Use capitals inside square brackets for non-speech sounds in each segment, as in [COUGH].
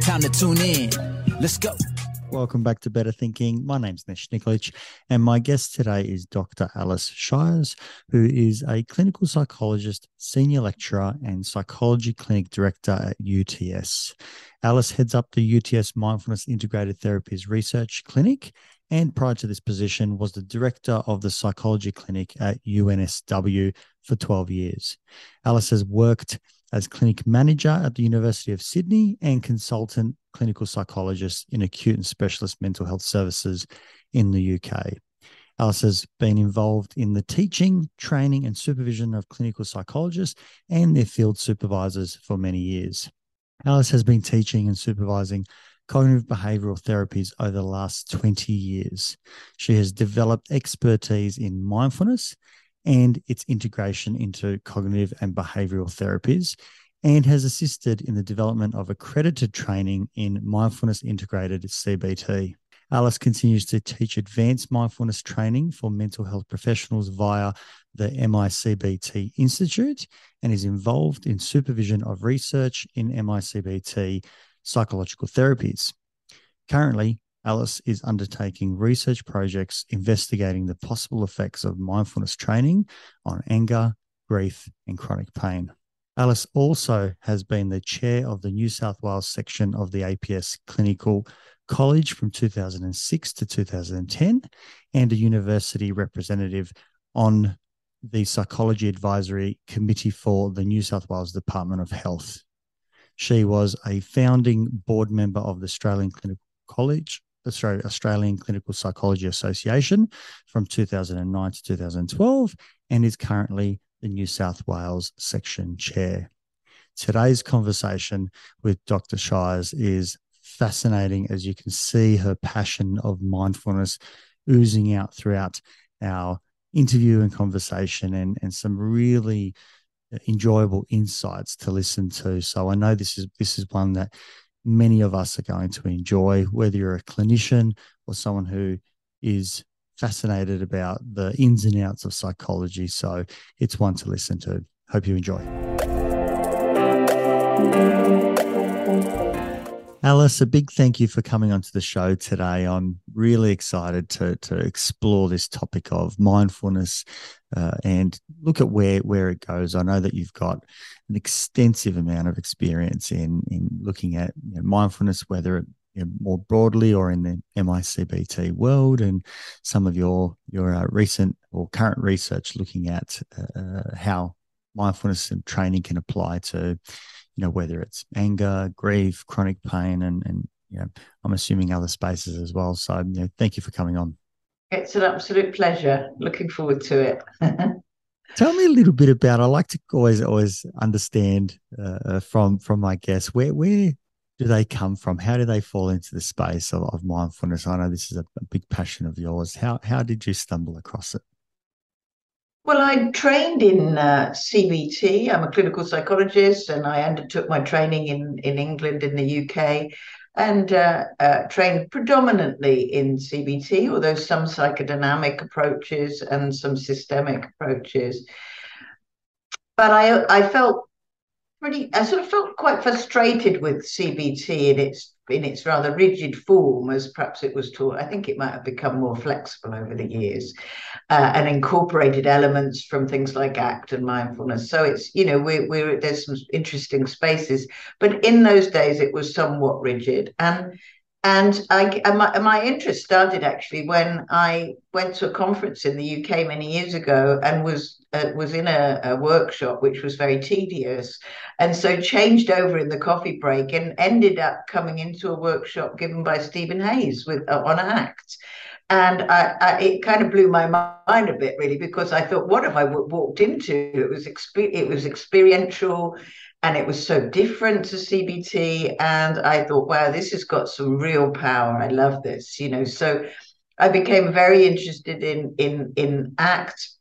Time to tune in. Let's go. Welcome back to Better Thinking. My name's Nesh Nikolic, and my guest today is Dr. Alice Shires, who is a clinical psychologist, senior lecturer, and psychology clinic director at UTS. Alice heads up the UTS Mindfulness Integrated Therapies Research Clinic, and prior to this position, was the director of the psychology clinic at UNSW for 12 years. Alice has worked as clinic manager at the University of Sydney and consultant clinical psychologist in acute and specialist mental health services in the UK. Alice has been involved in the teaching, training, and supervision of clinical psychologists and their field supervisors for many years. Alice has been teaching and supervising cognitive behavioral therapies over the last 20 years. She has developed expertise in mindfulness and its integration into cognitive and behavioral therapies, and has assisted in the development of accredited training in mindfulness integrated CBT. Alice continues to teach advanced mindfulness training for mental health professionals via the MICBT Institute and is involved in supervision of research in MICBT psychological therapies. Currently, Alice is undertaking research projects investigating the possible effects of mindfulness training on anger, grief, and chronic pain. Alice also has been the chair of the New South Wales section of the APS Clinical College from 2006 to 2010 and a university representative on the Psychology Advisory Committee for the New South Wales Department of Health. She was a founding board member of the Australian Clinical College sorry, Australian Clinical Psychology Association from 2009 to 2012 and is currently the New South Wales section chair. Today's conversation with Dr. Shires is fascinating as you can see her passion of mindfulness oozing out throughout our interview and conversation and, and some really enjoyable insights to listen to. So I know this is this is one that many of us are going to enjoy, whether you're a clinician or someone who is fascinated about the ins and outs of psychology. So it's one to listen to. Hope you enjoy. Alice, a big thank you for coming onto the show today. I'm really excited to, to explore this topic of mindfulness uh, and look at where, where it goes. I know that you've got an extensive amount of experience in, in looking at you know, mindfulness, whether it you know, more broadly or in the MICBT world, and some of your your uh, recent or current research looking at uh, how mindfulness and training can apply to you know, whether it's anger, grief, chronic pain, and and you know, I'm assuming other spaces as well. So, you know, thank you for coming on. It's an absolute pleasure. Looking forward to it. [LAUGHS] Tell me a little bit about. I like to always always understand uh, from from my guests where where do they come from? How do they fall into the space of, of mindfulness? I know this is a, a big passion of yours. How how did you stumble across it? Well, I trained in uh, CBT. I'm a clinical psychologist, and I undertook my training in, in England, in the UK, and uh, uh, trained predominantly in CBT, although some psychodynamic approaches and some systemic approaches. But I, I felt pretty, I sort of felt quite frustrated with CBT in its in its rather rigid form as perhaps it was taught. I think it might have become more flexible over the years uh, and incorporated elements from things like ACT and mindfulness. So it's, you know, we're, we're, there's some interesting spaces, but in those days it was somewhat rigid. And and I my, my interest started actually when I went to a conference in the UK many years ago and was uh, was in a, a, workshop which was very tedious, and so changed over in the coffee break and ended up coming into a workshop given by Steven Hayes with uh, on ACT, and I, I, it kind of blew my mind a bit really because I thought, what have I w- walked into? It was it was experiential and it was so different to CBT. And I thought, wow, this has got some real power. I love this, you know. So I became very interested in in in ACT.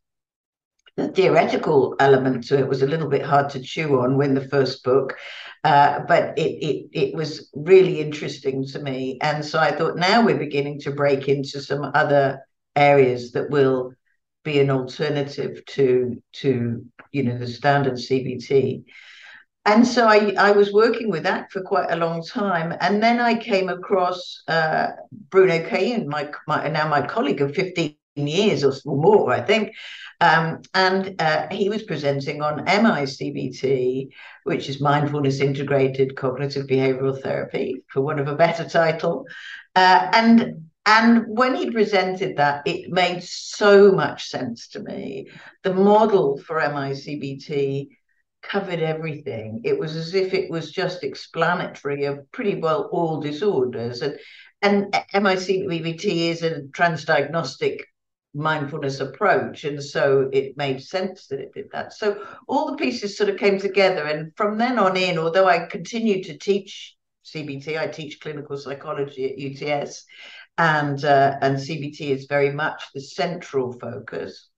The theoretical element to it was a little bit hard to chew on when the first book, uh, but it, it it was really interesting to me. And so I thought now we're beginning to break into some other areas that will be an alternative to to you know the standard CBT and so I, I was working with that for quite a long time. And then I came across uh, Bruno Cayoun, my, my, now my colleague of 15 years or more, I think. Um, and uh, he was presenting on MICBT, which is Mindfulness Integrated Cognitive Behavioral Therapy, for one of a better title. Uh, and and when he presented that, it made so much sense to me. The model for MICBT covered everything. It was as if it was just explanatory of pretty well all disorders. And and MICBT is a transdiagnostic mindfulness approach. And so it made sense that it did that. So all the pieces sort of came together. And from then on in, although I continued to teach CBT, I teach clinical psychology at UTS, and uh, and CBT is very much the central focus.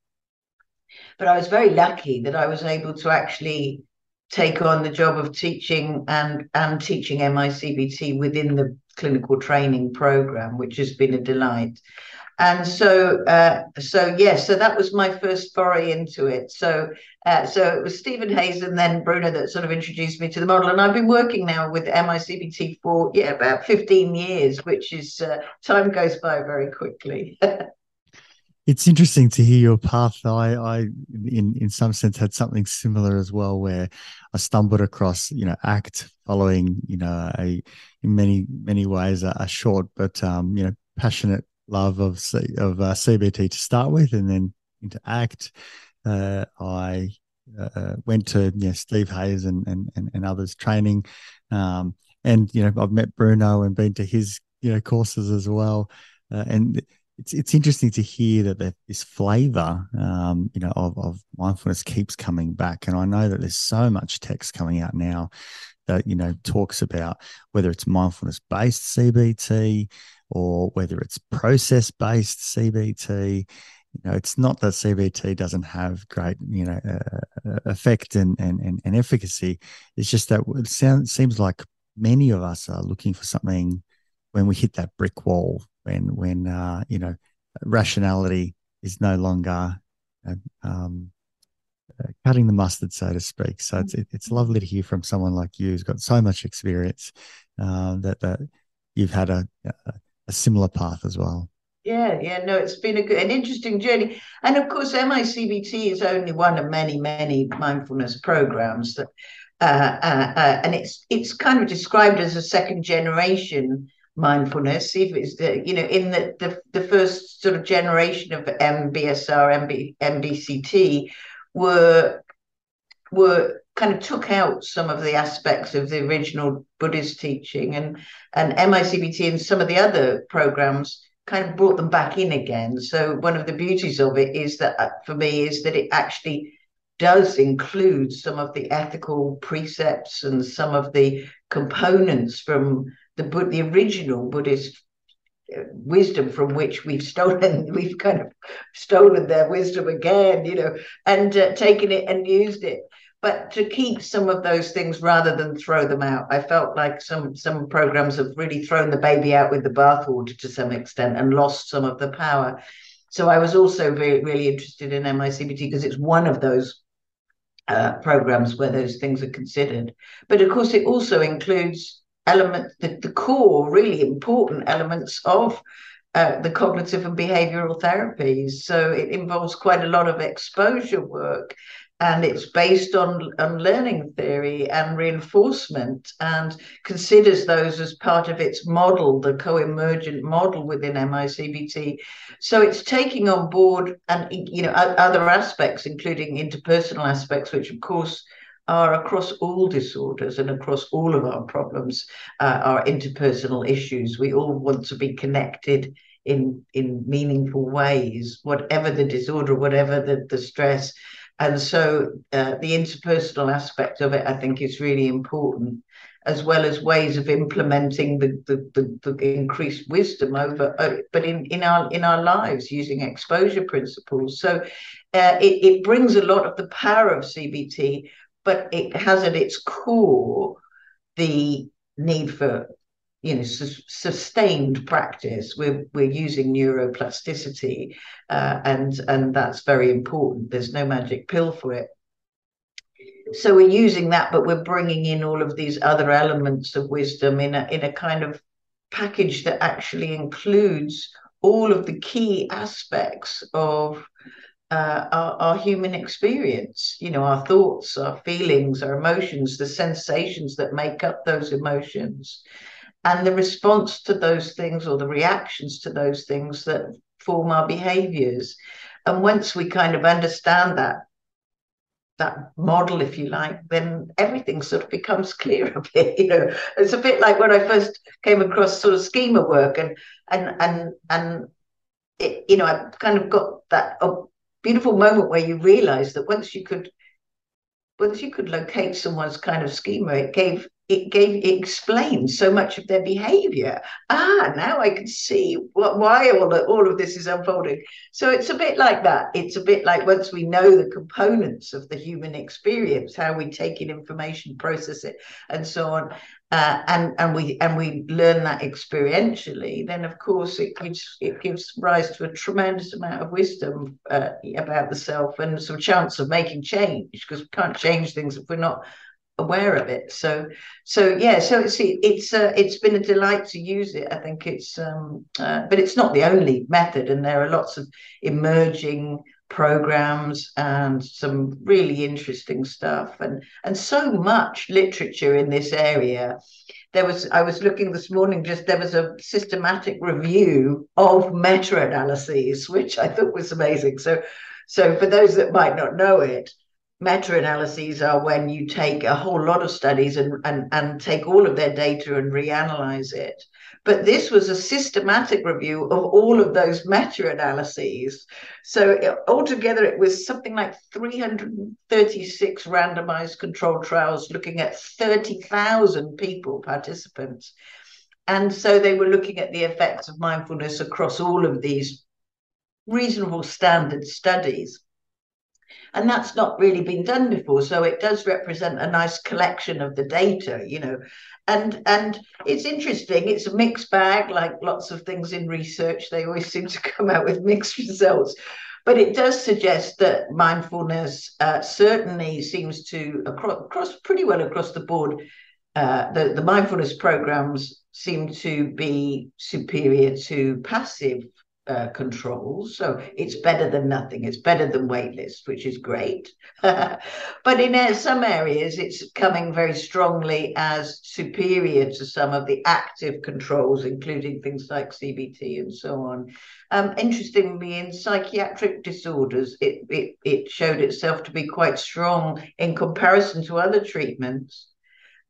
But I was very lucky that I was able to actually take on the job of teaching and and teaching MICBT within the clinical training program, which has been a delight. And so, uh, so yes, so that was my first foray into it. So, uh, so it was Steven Hayes and then Bruno that sort of introduced me to the model. And I've been working now with MICBT for yeah about fifteen years, which is uh, time goes by very quickly. [LAUGHS] it's interesting to hear your path. I, I, in in some sense, had something similar as well, where I stumbled across, you know, ACT following, you know, a in many many ways a, a short but um, you know passionate love of C, of uh, CBT to start with, and then into ACT. Uh, I uh, went to you know, Steve Hayes and, and and and others training, um, and you know I've met Bruno and been to his you know courses as well, uh, and it's it's interesting to hear that this flavor, um, you know, of, of mindfulness keeps coming back. And I know that there's so much text coming out now that you know talks about whether it's mindfulness based CBT or whether it's process based CBT. You know, it's not that CBT doesn't have great, you know, uh, uh, effect and, and and and efficacy. It's just that it sounds seems like many of us are looking for something when we hit that brick wall when when uh, you know rationality is no longer uh, um, uh, cutting the mustard, so to speak. So it's it's lovely to hear from someone like you who's got so much experience uh, that that you've had a, a similar path as well. Yeah, yeah, no, it's been a good, an interesting journey, and of course, MICBT is only one of many, many mindfulness programs that, uh, uh, uh, and it's it's kind of described as a second generation mindfulness if it's the you know in the, the the first sort of generation of mbsr MB, mbct were were kind of took out some of the aspects of the original buddhist teaching and and micbt and some of the other programs kind of brought them back in again. So one of the beauties of it is that uh, for me is that it actually does include some of the ethical precepts and some of the components from the the original Buddhist uh, wisdom from which we've stolen [LAUGHS] we've kind of stolen their wisdom again you know and uh, taken it and used it. But to keep some of those things rather than throw them out i felt like some some programs have really thrown the baby out with the bathwater to some extent and lost some of the power. So i was also very really interested in micbt because it's one of those uh, programs where those things are considered. But of course it also includes element, the, the core, really important elements of uh, the cognitive and behavioral therapies. So it involves quite a lot of exposure work. and it's based on, on learning theory and reinforcement and considers those as part of its model, the co-emergent model within MICBT. So it's taking on board and you know other aspects, including interpersonal aspects, which of course are across all disorders and across all of our problems, uh, our interpersonal issues. We all want to be connected in in meaningful ways, whatever the disorder, whatever the, the stress and so uh, the interpersonal aspect of it, I think, is really important, as well as ways of implementing the the, the, the increased wisdom over, uh, but in, in our in our lives using exposure principles. So uh, it, it brings a lot of the power of CBT, but it has at its core the need for you know su- sustained practice. We're we're using neuroplasticity uh, and and that's very important. There's no magic pill for it. So we're using that but we're bringing in all of these other elements of wisdom in a in a kind of package that actually includes all of the key aspects of uh, our, our, human experience, you know, our thoughts, our feelings, our emotions, the sensations that make up those emotions. And the response to those things or the reactions to those things that form our behaviors. And once we kind of understand that that model if you like then everything sort of becomes [LAUGHS] clear a bit you know. It's a bit like when i first came across sort of schema work and and and and it, you know i kind of got that a beautiful moment where you realize that once you could once you could locate someone's kind of schema it gave it gave it explained so much of their behavior. Ah, now I can see what why all of, all of this is unfolding. So it's a bit like that. It's a bit like once we know the components of the human experience, how we take in information, process it, and so on, uh, and and we and we learn that experientially, then of course it gives it gives rise to a tremendous amount of wisdom uh, about the self and some chance of making change because we can't change things if we're not aware of it. So, so yeah, so it's it's uh, it's been a delight to use it. I think it's, um, uh, but it's not the only method, and there are lots of emerging programs and some really interesting stuff, and and so much literature in this area. There was I was looking this morning. Just there was a systematic review of meta-analyses, which I thought was amazing. So, so for those that might not know it, meta-analyses are when you take a whole lot of studies and, and, and take all of their data and reanalyze it. But this was a systematic review of all of those meta-analyses. So it, altogether, it was something like 336 randomized controlled trials looking at 30,000 people, participants. And so they were looking at the effects of mindfulness across all of these reasonable standard studies and that's not really been done before so it does represent a nice collection of the data you know. And and it's interesting it's a mixed bag like lots of things in research they always [LAUGHS] seem to come out with mixed results. But it does suggest that mindfulness uh, certainly seems to across, across, pretty well across the board uh, the, the mindfulness programs seem to be superior to passive uh, controls. So it's better than nothing. It's better than waitlist, which is great. [LAUGHS] but in uh, some areas, it's coming very strongly as superior to some of the active controls, including things like CBT and so on. Um, interestingly, in psychiatric disorders, it, it, it showed itself to be quite strong in comparison to other treatments.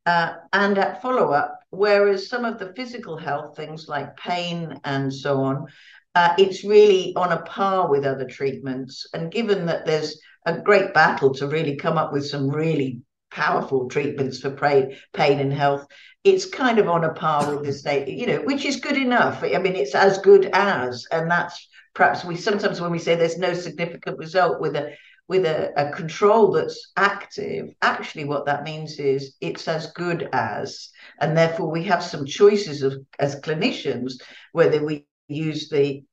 Uh, and at follow up, whereas some of the physical health things like pain and so on uh, it's really on a par with other treatments. And given that there's a great battle to really come up with some really powerful treatments for pain, pain and health, it's kind of on a par with the state, you know, which is good enough. I mean, it's as good as, and that's perhaps we sometimes when we say there's no significant result with a with a, a control that's active, actually what that means is it's as good as, and therefore we have some choices of as clinicians whether we use the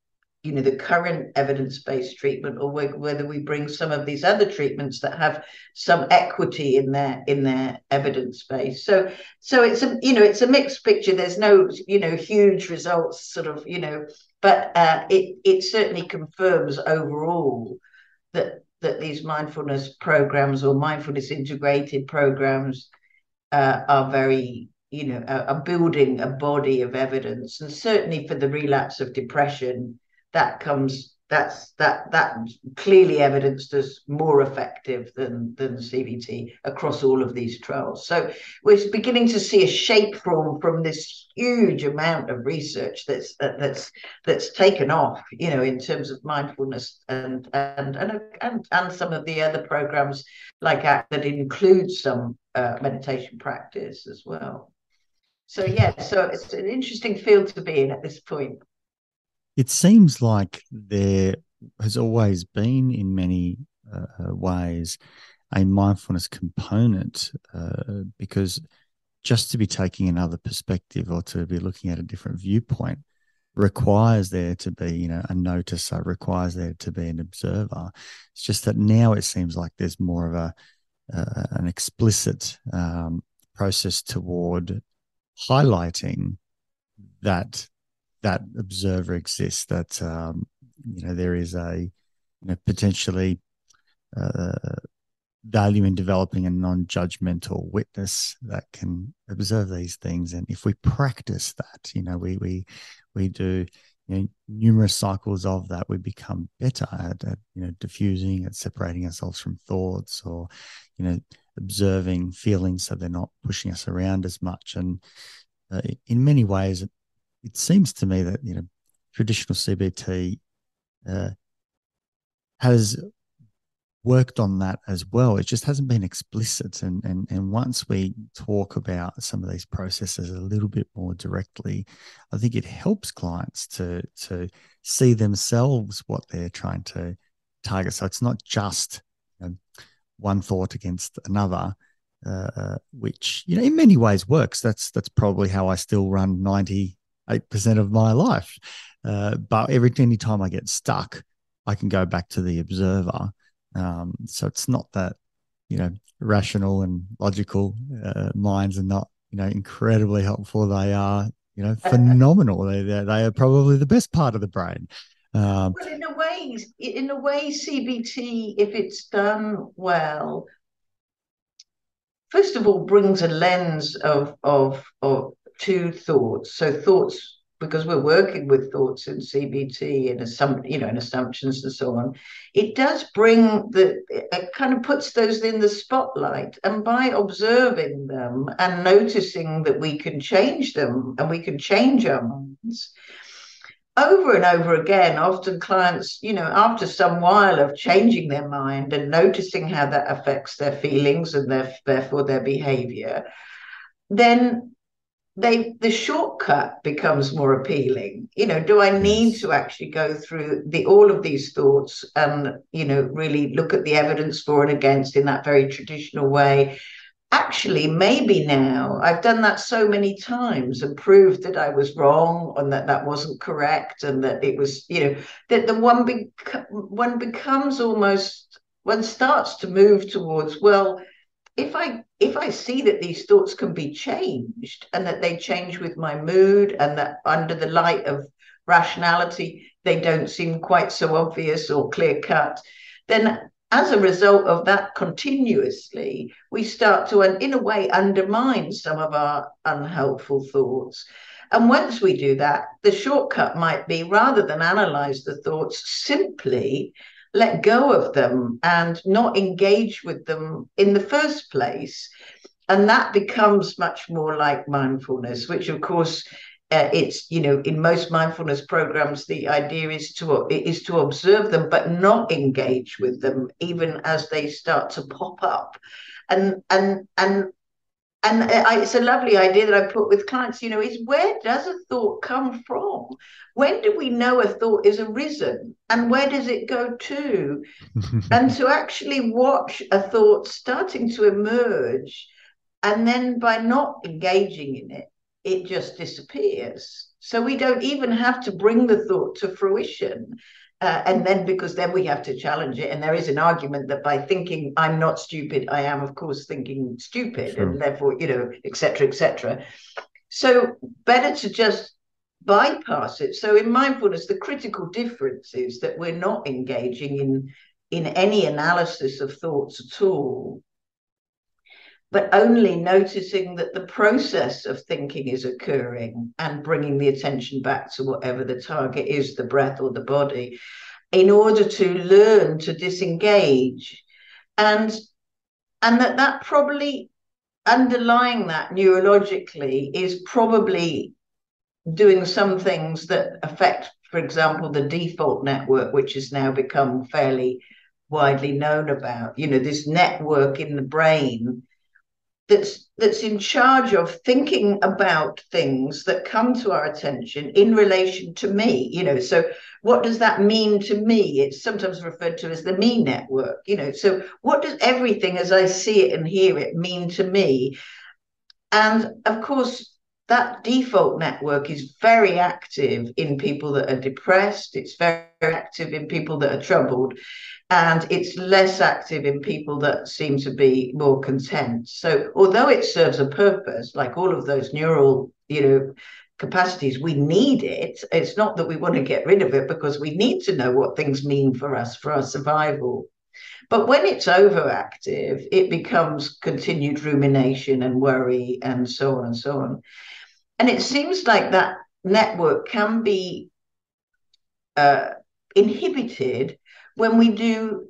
you know the current evidence-based treatment or whether we bring some of these other treatments that have some equity in their in their evidence base. So so it's a you know it's a mixed picture. There's no you know huge results sort of you know but uh, it it certainly confirms overall that that these mindfulness programs or mindfulness integrated programs uh, are very you know a, are building a body of evidence and certainly for the relapse of depression that comes that's that that clearly evidenced as more effective than than CBT across all of these trials. So we're beginning to see a shape form from this huge amount of research that's that's that's taken off, you know, in terms of mindfulness and and and and, and some of the other programs like ACT that include some uh, meditation practice as well. So yeah, so it's an interesting field to be in at this point it seems like there has always been, in many uh, uh, ways, a mindfulness component uh, because just to be taking another perspective or to be looking at a different viewpoint requires there to be, you know, a noticer, requires there to be an observer. It's just that now it seems like there's more of a uh, an explicit um, process toward highlighting that that observer exists, that um, you know there is a you know potentially uh, value in developing a non-judgmental witness that can observe these things, and if we practice that, you know, we we we do you know, numerous cycles of that, we become better at, at you know defusing, at separating ourselves from thoughts, or you know observing feelings so they're not pushing us around as much. And uh, in many ways, it seems to me that you know traditional CBT uh, has worked on that as well. It just hasn't been explicit, and and and once we talk about some of these processes a little bit more directly, I think it helps clients to to see themselves what they're trying to target. So it's not just you know, one thought against another. Uh, uh which you know in many ways works. That's that's probably how I still run ninety 8% of my life. Uh, but every any time I get stuck, I can go back to the observer. Um, so it's not that, you know, rational and logical uh, minds are not, you know, incredibly helpful. They are, you know, phenomenal. they, they are probably the best part of the brain. Um, well, in a way, in a way, CBT, if it's done well, first of all, brings a lens of of of to thoughts. So thoughts, because we're working with thoughts in CBT and some, you know, and assumptions and so on, it does bring the it kind of puts those in the spotlight. And by observing them and noticing that we can change them and we can change our minds, over and over again, often clients, you know, after some while of changing their mind and noticing how that affects their feelings and their, therefore their behavior, then they the shortcut becomes more appealing. You know do i need to actually go through the all of these thoughts and you know really look at the evidence for and against in that very traditional way? Actually maybe now. I've done that so many times and proved that i was wrong and that that wasn't correct and that it was you know that the one be- one becomes almost one starts to move towards well if I if I see that these thoughts can be changed and that they change with my mood and that under the light of rationality they don't seem quite so obvious or clear cut, then as a result of that continuously, we start to, in a way, undermine some of our unhelpful thoughts. And once we do that, the shortcut might be rather than analyze the thoughts, simply let go of them and not engage with them in the first place. And that becomes much more like mindfulness, which of course uh, it's you know in most mindfulness programs the idea is to is to observe them but not engage with them even as they start to pop up and and and and I, it's a lovely idea that I put with clients, you know, is where does a thought come from? When do we know a thought is arisen and where does it go to? [LAUGHS] and to actually watch a thought starting to emerge, and then by not engaging in it, it just disappears. So we don't even have to bring the thought to fruition. Uh, and then because then we have to challenge it and there is an argument that by thinking i'm not stupid i am of course thinking stupid sure. and therefore you know etc etc so better to just bypass it. So in mindfulness the critical difference is that we're not engaging in in any analysis of thoughts at all, but only noticing that the process of thinking is occurring and bringing the attention back to whatever the target is, the breath or the body, in order to learn to disengage. And and that that probably underlying that neurologically is probably doing some things that affect, for example, the default network, which has now become fairly widely known about. You know, this network in the brain that's that's in charge of thinking about things that come to our attention in relation to me you know. So what does that mean to me? It's sometimes referred to as the me network you know. So what does everything as i see it and hear it mean to me? And of course that default network is very active in people that are depressed. It's very active in people that are troubled and it's less active in people that seem to be more content. So although it serves a purpose, like all of those neural, you know, capacities, we need it. It's not that we want to get rid of it because we need to know what things mean for us, for our survival. But when it's overactive, it becomes continued rumination and worry and so on and so on. And it seems like that network can be uh, inhibited when we do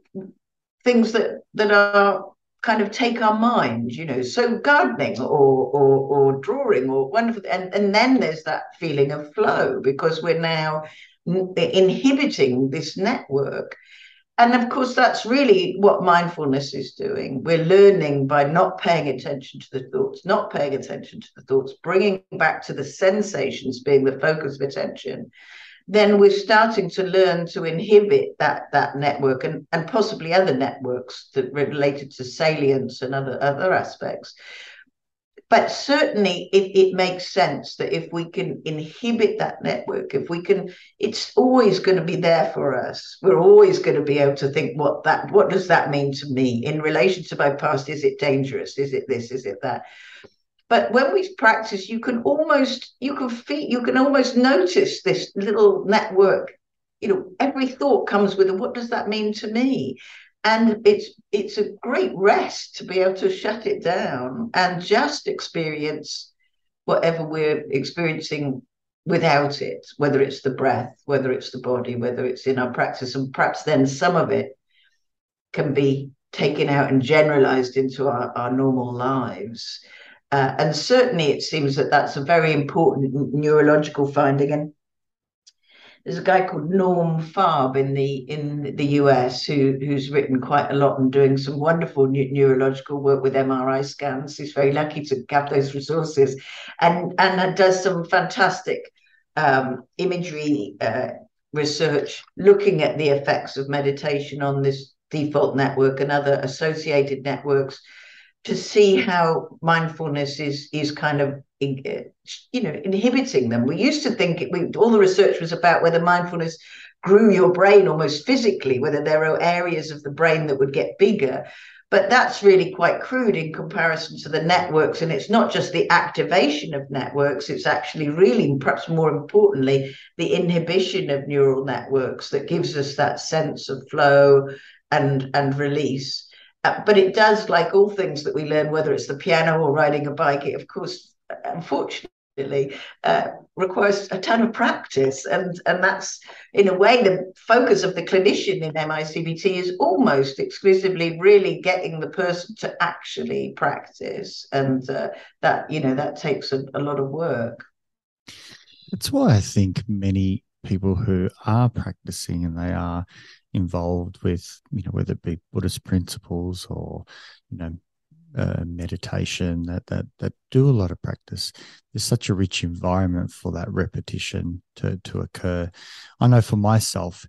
things that that are kind of take our mind, you know, so gardening or or, or drawing or wonderful, and and then there's that feeling of flow because we're now inhibiting this network. And of course, that's really what mindfulness is doing. We're learning by not paying attention to the thoughts, not paying attention to the thoughts, bringing back to the sensations being the focus of attention, then we're starting to learn to inhibit that that network and, and possibly other networks that related to salience and other other aspects. But certainly it, it makes sense that if we can inhibit that network, if we can, it's always going to be there for us. We're always going to be able to think what that what does that mean to me in relation to my past? Is it dangerous? Is it this? Is it that? But when we practice, you can almost you can feel you can almost notice this little network. You know, every thought comes with a what does that mean to me? And it's it's a great rest to be able to shut it down and just experience whatever we're experiencing without it, whether it's the breath, whether it's the body, whether it's in our practice, and perhaps then some of it can be taken out and generalized into our, our normal lives. Uh, and certainly it seems that that's a very important neurological finding. And there's a guy called Norm Farb in the in the US who who's written quite a lot and doing some wonderful ne- neurological work with MRI scans. He's very lucky to have those resources, and and does some fantastic um, imagery uh, research looking at the effects of meditation on this default network and other associated networks to see how mindfulness is is kind of you know inhibiting them. We used to think it, we, all the research was about whether mindfulness grew your brain almost physically, whether there are areas of the brain that would get bigger. But that's really quite crude in comparison to the networks. And it's not just the activation of networks, it's actually really, perhaps more importantly, the inhibition of neural networks that gives us that sense of flow and, and release. Uh, but it does, like all things that we learn, whether it's the piano or riding a bike, it of course, unfortunately, uh, requires a ton of practice. And, and that's, in a way, the focus of the clinician in MICBT is almost exclusively really getting the person to actually practice. And uh, that, you know, that takes a, a lot of work. That's why I think many people who are practicing and they are involved with, you know, whether it be Buddhist principles or, you know, uh, meditation that that that do a lot of practice. There's such a rich environment for that repetition to to occur. I know for myself,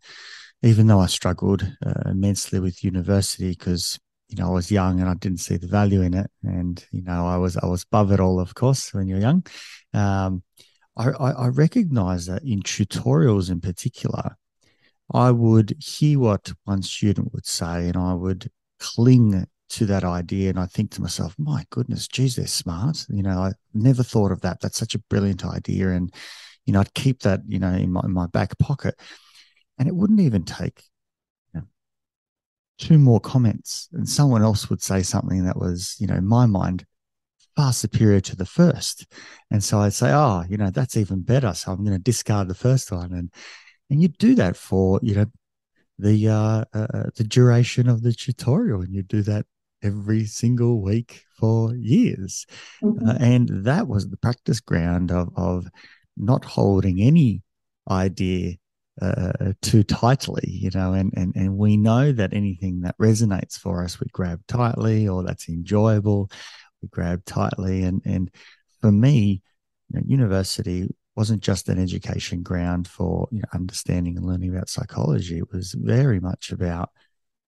even though I struggled uh, immensely with university because you know I was young and I didn't see the value in it, and you know I was I was above it all, of course, when you're young. Um, I, I, I recognize that in tutorials in particular, I would hear what one student would say and I would cling to that idea. And I think to myself, my goodness, geez, they're smart. You know, I never thought of that. That's such a brilliant idea. And, you know, I'd keep that, you know, in my, in my back pocket. And it wouldn't even take you know, two more comments and someone else would say something that was, you know, in my mind, far superior to the first. And so I'd say, oh, you know, that's even better. So I'm going to discard the first one. And and you do that for, you know, the uh, uh, uh, the duration of the tutorial, and you do that every single week for years. Mm-hmm. Uh, and that was the practice ground of of not holding any idea uh, too tightly, you know, and, and and we know that anything that resonates for us, we grab tightly, or that's enjoyable, we grab tightly. And and for me, you know, university wasn't just an education ground for you know, understanding and learning about psychology. It was very much about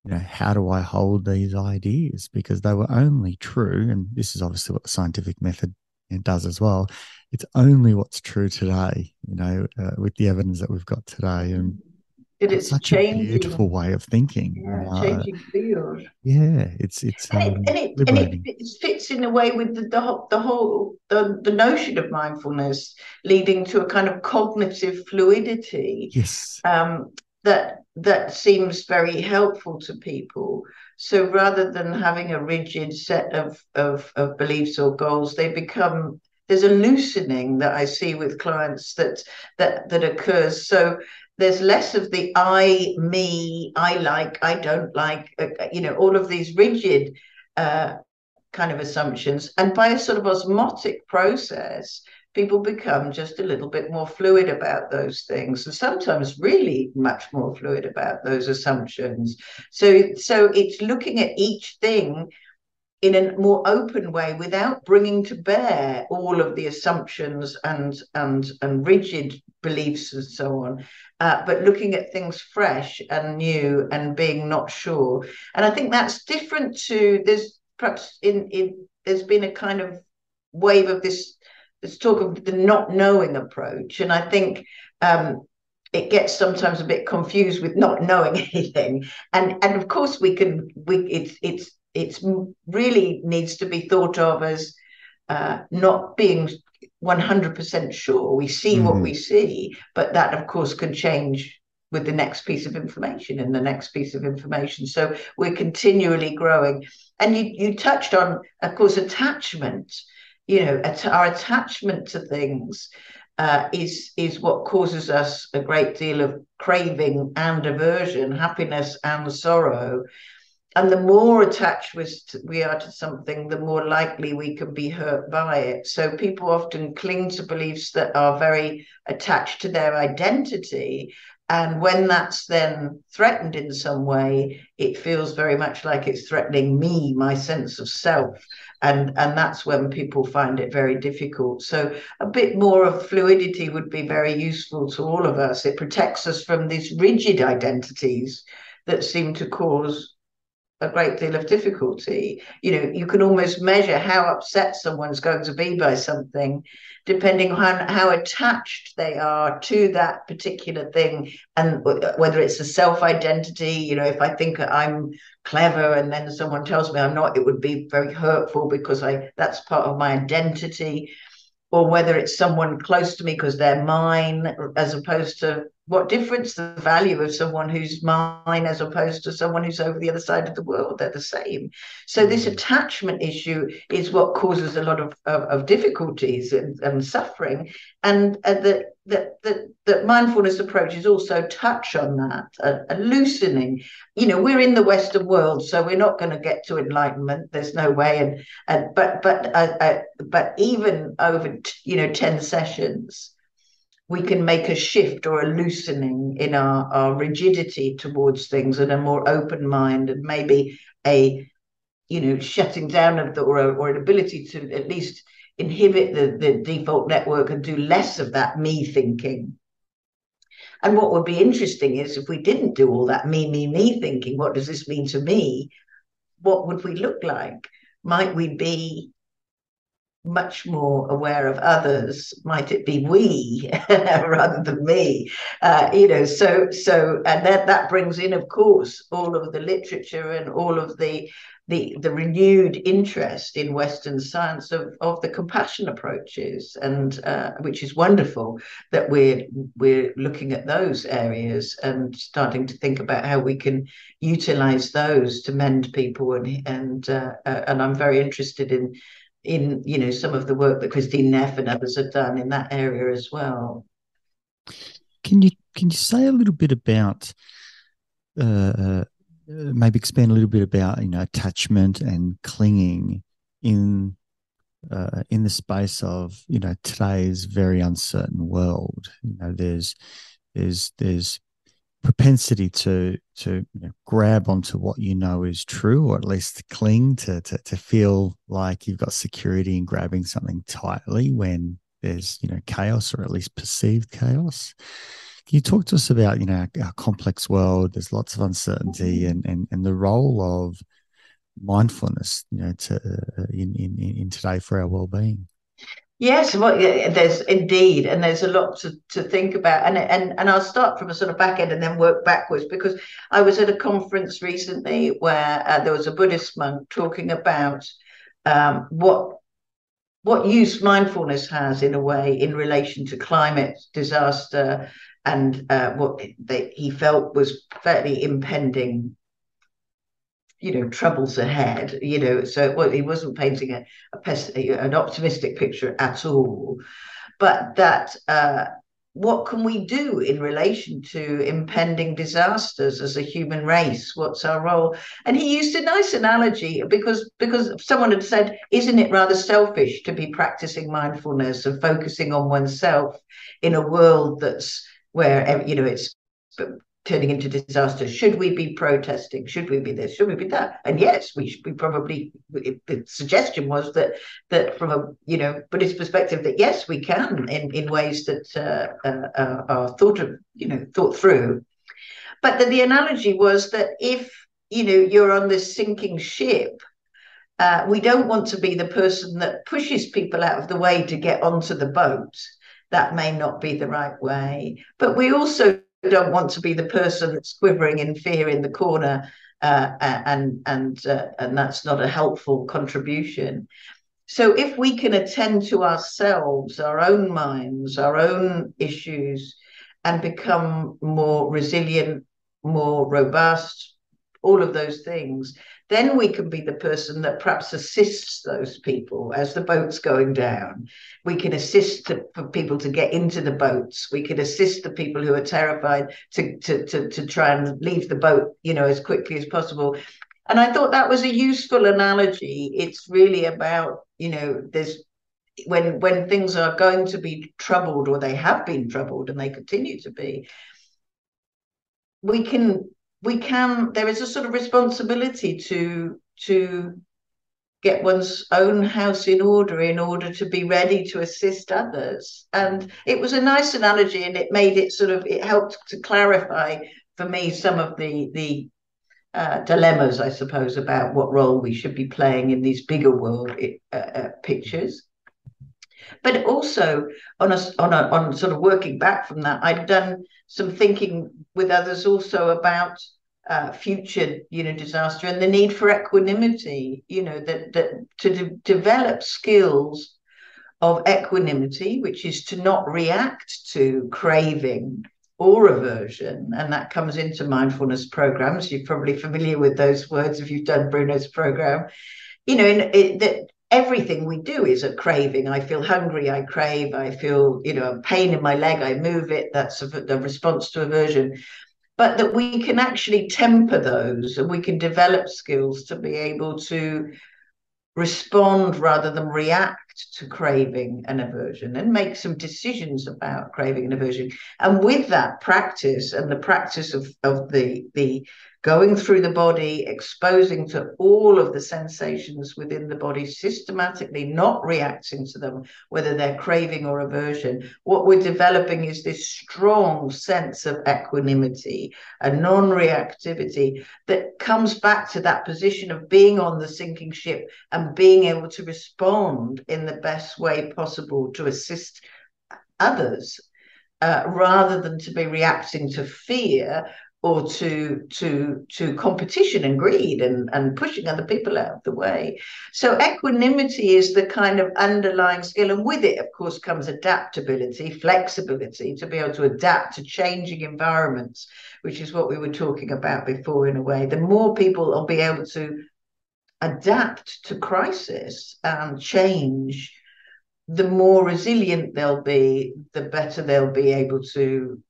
you know how do I hold these ideas because they were only true, and this is obviously what the scientific method does as well it's only what's true today, you know, uh, with the evidence that we've got today. And it is such changing. a beautiful way of thinking. Yeah, uh, changing field. Yeah, it's it's and, um, it, and, it, and it, fits in a way with the the, the whole the, the notion of mindfulness, leading to a kind of cognitive fluidity. Yes. Um, that that seems very helpful to people. So rather than having a rigid set of, of, of beliefs or goals, they become there's a loosening that I see with clients that that that occurs. So there's less of the I, me, I like, I don't like, uh, uh, you know, all of these rigid uh, kind of assumptions. And by a sort of osmotic process, people become just a little bit more fluid about those things and sometimes really much more fluid about those assumptions so so it's looking at each thing in a more open way without bringing to bear all of the assumptions and and and rigid beliefs and so on uh, but looking at things fresh and new and being not sure. And i think that's different to there's perhaps in in there's been a kind of wave of this this talk of the not knowing approach. And i think um, it gets sometimes a bit confused with not knowing [LAUGHS] anything. And and of course we can we it's it's it's really needs to be thought of as uh, not being 100% sure. We see mm. what mm-hmm. we see, but that, of course, can change with the next piece of information and the next piece of information. So we're continually growing. And you, you touched on, of course, attachment. You know, at, our attachment to things uh, is is what causes us a great deal of craving and aversion, happiness and sorrow and the more attached we are to something, the more likely we can be hurt by it. So people often cling to beliefs that are very attached to their identity. And when that's then threatened in some way, it feels very much like it's threatening me, my sense of self. And, and that's when people find it very difficult. So, a bit more of fluidity would be very useful to all of us. It protects us from these rigid identities that seem to cause a great deal of difficulty. You know, you can almost measure how upset someone's going to be by something, depending on how attached they are to that particular thing, and whether it's a self identity. You know, if I think I'm clever and then someone tells me I'm not, it would be very hurtful because I that's part of my identity. Or whether it's someone close to me because they're mine, as opposed to what difference the value of someone who's mine as opposed to someone who's over the other side of the world? They're the same. So this mm. attachment issue is what causes a lot of, of, of difficulties and, and, suffering. And uh, that that that mindfulness approaches also touch on that a, a, loosening. You know we're in the western world so we're not going to get to enlightenment there's no way and, and but but uh, uh, but even over you know 10 sessions we can make a shift or a loosening in our, our rigidity towards things and a more open mind and maybe a you know shutting down of the or, or an ability to at least inhibit the, the default network and do less of that me thinking. And what would be interesting is if we didn't do all that me me me thinking what does this mean to me? What would we look like? Might we be much more aware of others? Might it be we [LAUGHS] rather than me? Uh, you know so so and that that brings in of course all of the literature and all of the the the renewed interest in Western science of of the compassion approaches, and uh, which is wonderful that we're we're looking at those areas and starting to think about how we can utilize those to mend people, and and uh, uh, and I'm very interested in in you know some of the work that Kristin Neff and others have done in that area as well. Can you can you say a little bit about uh, uh maybe expand a little bit about you know attachment and clinging in uh, in the space of you know today's very uncertain world. You know, there's there's there's propensity to to you know, grab onto what you know is true, or at least cling to, to to feel like you've got security in grabbing something tightly when there's you know chaos or at least perceived chaos. Can you talk to us about, you know, our, our complex world? There's lots of uncertainty and, and, and the role of mindfulness, you know, to, uh, in, in, in today for our well-being. Yes, well, there's indeed, and there's a lot to, to think about, and and and I'll start from a sort of back end and then work backwards because I was at a conference recently where uh, there was a Buddhist monk talking about um, what what use mindfulness has in a way in relation to climate disaster and uh, what they, he felt was fairly impending you know troubles ahead you know so well, he wasn't painting a, a an optimistic picture at all. But that uh, what can we do in relation to impending disasters as a human race? What's our role? And he used a nice analogy because because someone had said isn't it rather selfish to be practicing mindfulness and focusing on oneself in a world that's where you know it's turning into disaster. Should we be protesting? Should we be this? Should we be that? And yes, we should, we probably. The suggestion was that that from a you know Buddhist perspective that yes, we can in in ways that uh, uh, are thought of you know thought through. But the, the analogy was that if you know you're on this sinking ship. Uh, we don't want to be the person that pushes people out of the way to get onto the boat that may not be the right way. But we also don't want to be the person that's quivering in fear in the corner, uh, and and uh, and that's not a helpful contribution. So if we can attend to ourselves, our own minds, our own issues, and become more resilient, more robust, all of those things, then we can be the person that perhaps assists those people as the boat's going down. We can assist the, for people to get into the boats. We can assist the people who are terrified to, to, to, to try and leave the boat, you know, as quickly as possible. And I thought that was a useful analogy. It's really about, you know, there's when when things are going to be troubled or they have been troubled and they continue to be, we can we can there is a sort of responsibility to to get one's own house in order in order to be ready to assist others. And it was a nice analogy and it made it sort of it helped to clarify for me some of the the uh, dilemmas i suppose about what role we should be playing in these bigger world uh, uh, pictures but also on a, on a on sort of working back from that i'd done some thinking with others also about uh, future you know disaster and the need for equanimity you know that that to de- develop skills of equanimity which is to not react to craving or aversion. And that comes into mindfulness programs. You're probably familiar with those words if you've done bruno's program. You know in, that everything we do is a craving. I feel hungry, I crave, I feel, you know, pain in my leg, I move it. That's a, a response to aversion. But that we can actually temper those and we can develop skills to be able to respond rather than react to craving and aversion and make some decisions about craving and aversion. And with that practice and the practice of, of the, the going through the body, exposing to all of the sensations within the body systematically, not reacting to them, whether they're craving or aversion. What we're developing is this strong sense of equanimity, a non reactivity that comes back to that position of being on the sinking ship and being able to respond in the best way possible to assist others. Uh, rather than to be reacting to fear or to to to competition and greed and and pushing other people out of the way. So equanimity is the kind of underlying skill and with it of course comes adaptability flexibility to be able to adapt to changing environments which is what we were talking about before in a way. The more people will be able to adapt to crisis and change the more resilient they'll be the better they'll be able to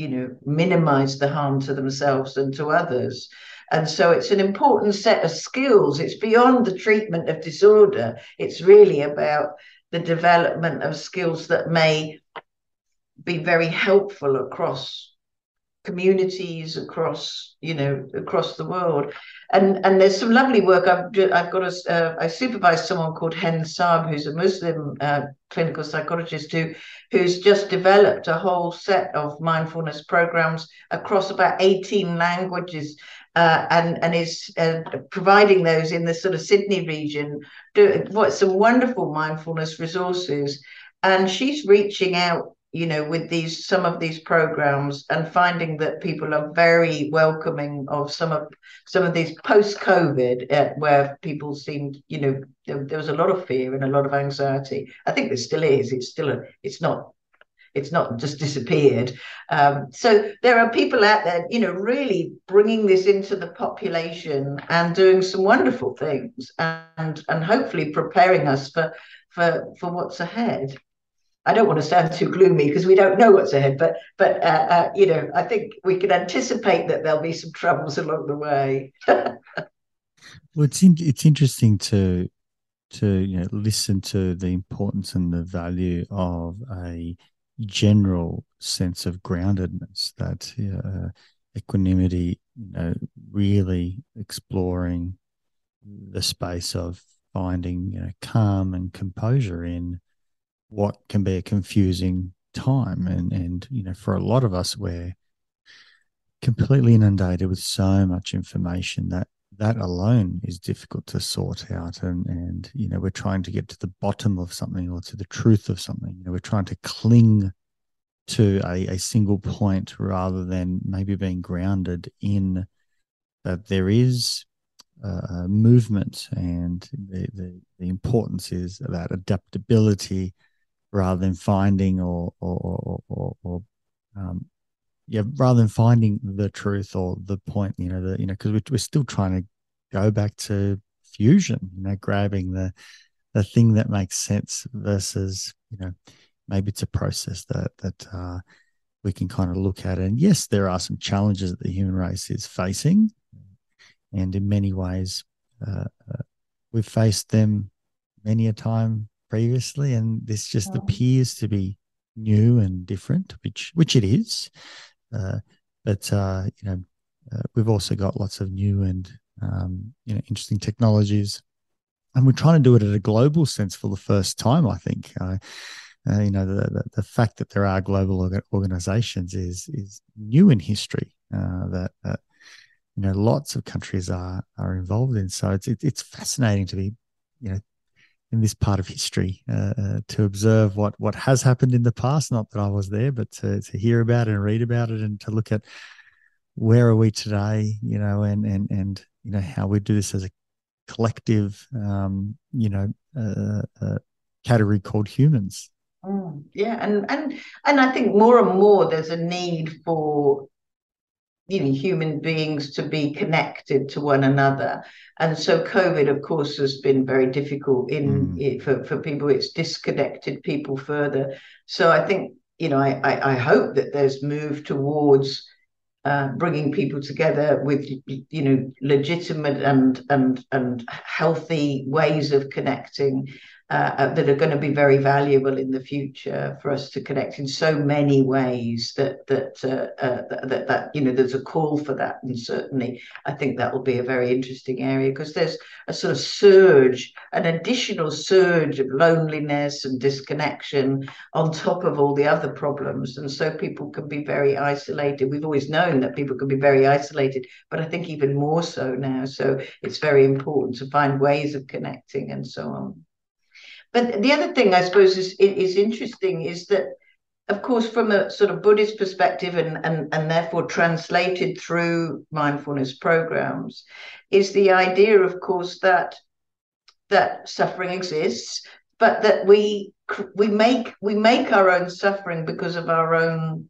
you know, minimize the harm to themselves and to others. And so it's an important set of skills. It's beyond the treatment of disorder. It's really about the development of skills that may be very helpful across communities across you know across the world and and there's some lovely work i've i've got a uh, i someone called hen saab who's a muslim uh, clinical psychologist who who's just developed a whole set of mindfulness programs across about 18 languages uh, and and is uh, providing those in the sort of Sydney region. Do what some wonderful mindfulness resources, and she's reaching out you know with these some of these programs and finding that people are very welcoming of some of some of these post covid uh, where people seemed you know there, there, was a lot of fear and a lot of anxiety. I think there still is. It's still a it's not it's not just disappeared. Um, so there are people out there you know really bringing this into the population and doing some wonderful things and and hopefully preparing us for for for what's ahead I don't want to sound too gloomy because we don't know what's ahead, but but uh, uh, you know, I think we can anticipate that there'll be some troubles along the way. [LAUGHS] well, it's in, it's interesting to to you know listen to the importance and the value of a general sense of groundedness that uh, equanimity, you know, really exploring the space of finding you know calm and composure in what can be a confusing time. And and you know for a lot of us we're completely inundated with so much information that that alone is difficult to sort out. And and you know we're trying to get to the bottom of something or to the truth of something. You know we're trying to cling to a, a single point rather than maybe being grounded in that there is uh, movement. And the, the the importance is that adaptability rather than finding or or or, or um, yeah, rather than finding the truth or the point, you know, the you know, because we're, we're still trying to go back to fusion, you know, grabbing the the thing that makes sense versus you know maybe it's a process that that uh, we can kind of look at. And yes, there are some challenges that the human race is facing, and in many ways, uh, uh, we've faced them many a time previously, and this just appears to be new and different, which which it is. Uh, but uh, you know, uh, we've also got lots of new and um, you know interesting technologies, and we're trying to do it at a global sense for the first time. I think. Uh, you know the, the, the fact that there are global organizations is is new in history uh, that, that you know lots of countries are are involved in so it's it, it's fascinating to be you know in this part of history uh, uh, to observe what what has happened in the past. Not that I was there, but to, to hear about it and read about it, and to look at where are we today, you know, and and and you know how we do this as a collective, um, you know, uh, uh, category called humans. Mm, yeah, and and and I think more and more there's a need for you know human beings to be connected to one another. And so covid of course has been very difficult in mm. for, for people. It's disconnected people further. So i think you know i i, I hope that there's move towards uh, bringing people together with you know legitimate and and and healthy ways of connecting uh, uh, that are going to be very valuable in the future for us to connect in so many ways that that, uh, uh, that that you know there's a call for that. And certainly I think that will be a very interesting area because there's a sort of surge an additional surge of loneliness and disconnection on top of all the other problems. And so people can be very isolated. We've always known that people can be very isolated but I think even more so now. So it's very important to find ways of connecting and so on but the other thing I suppose is is interesting is that of course, from a sort of Buddhist perspective and, and, and therefore translated through mindfulness programs, is the idea, of course, that that suffering exists, but that we we make we make our own suffering because of our own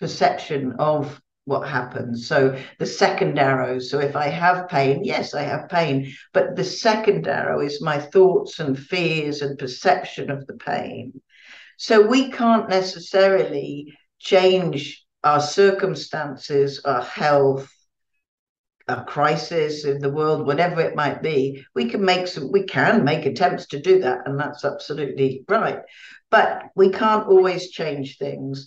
perception of what happens. So the second arrow. So if I have pain, yes, I have pain, but the second arrow is my thoughts and fears and perception of the pain. So we can't necessarily change our circumstances, our health, a crisis in the world, whatever it might be, we can make some, we can make attempts to do that, and that's absolutely right. But we can't always change things.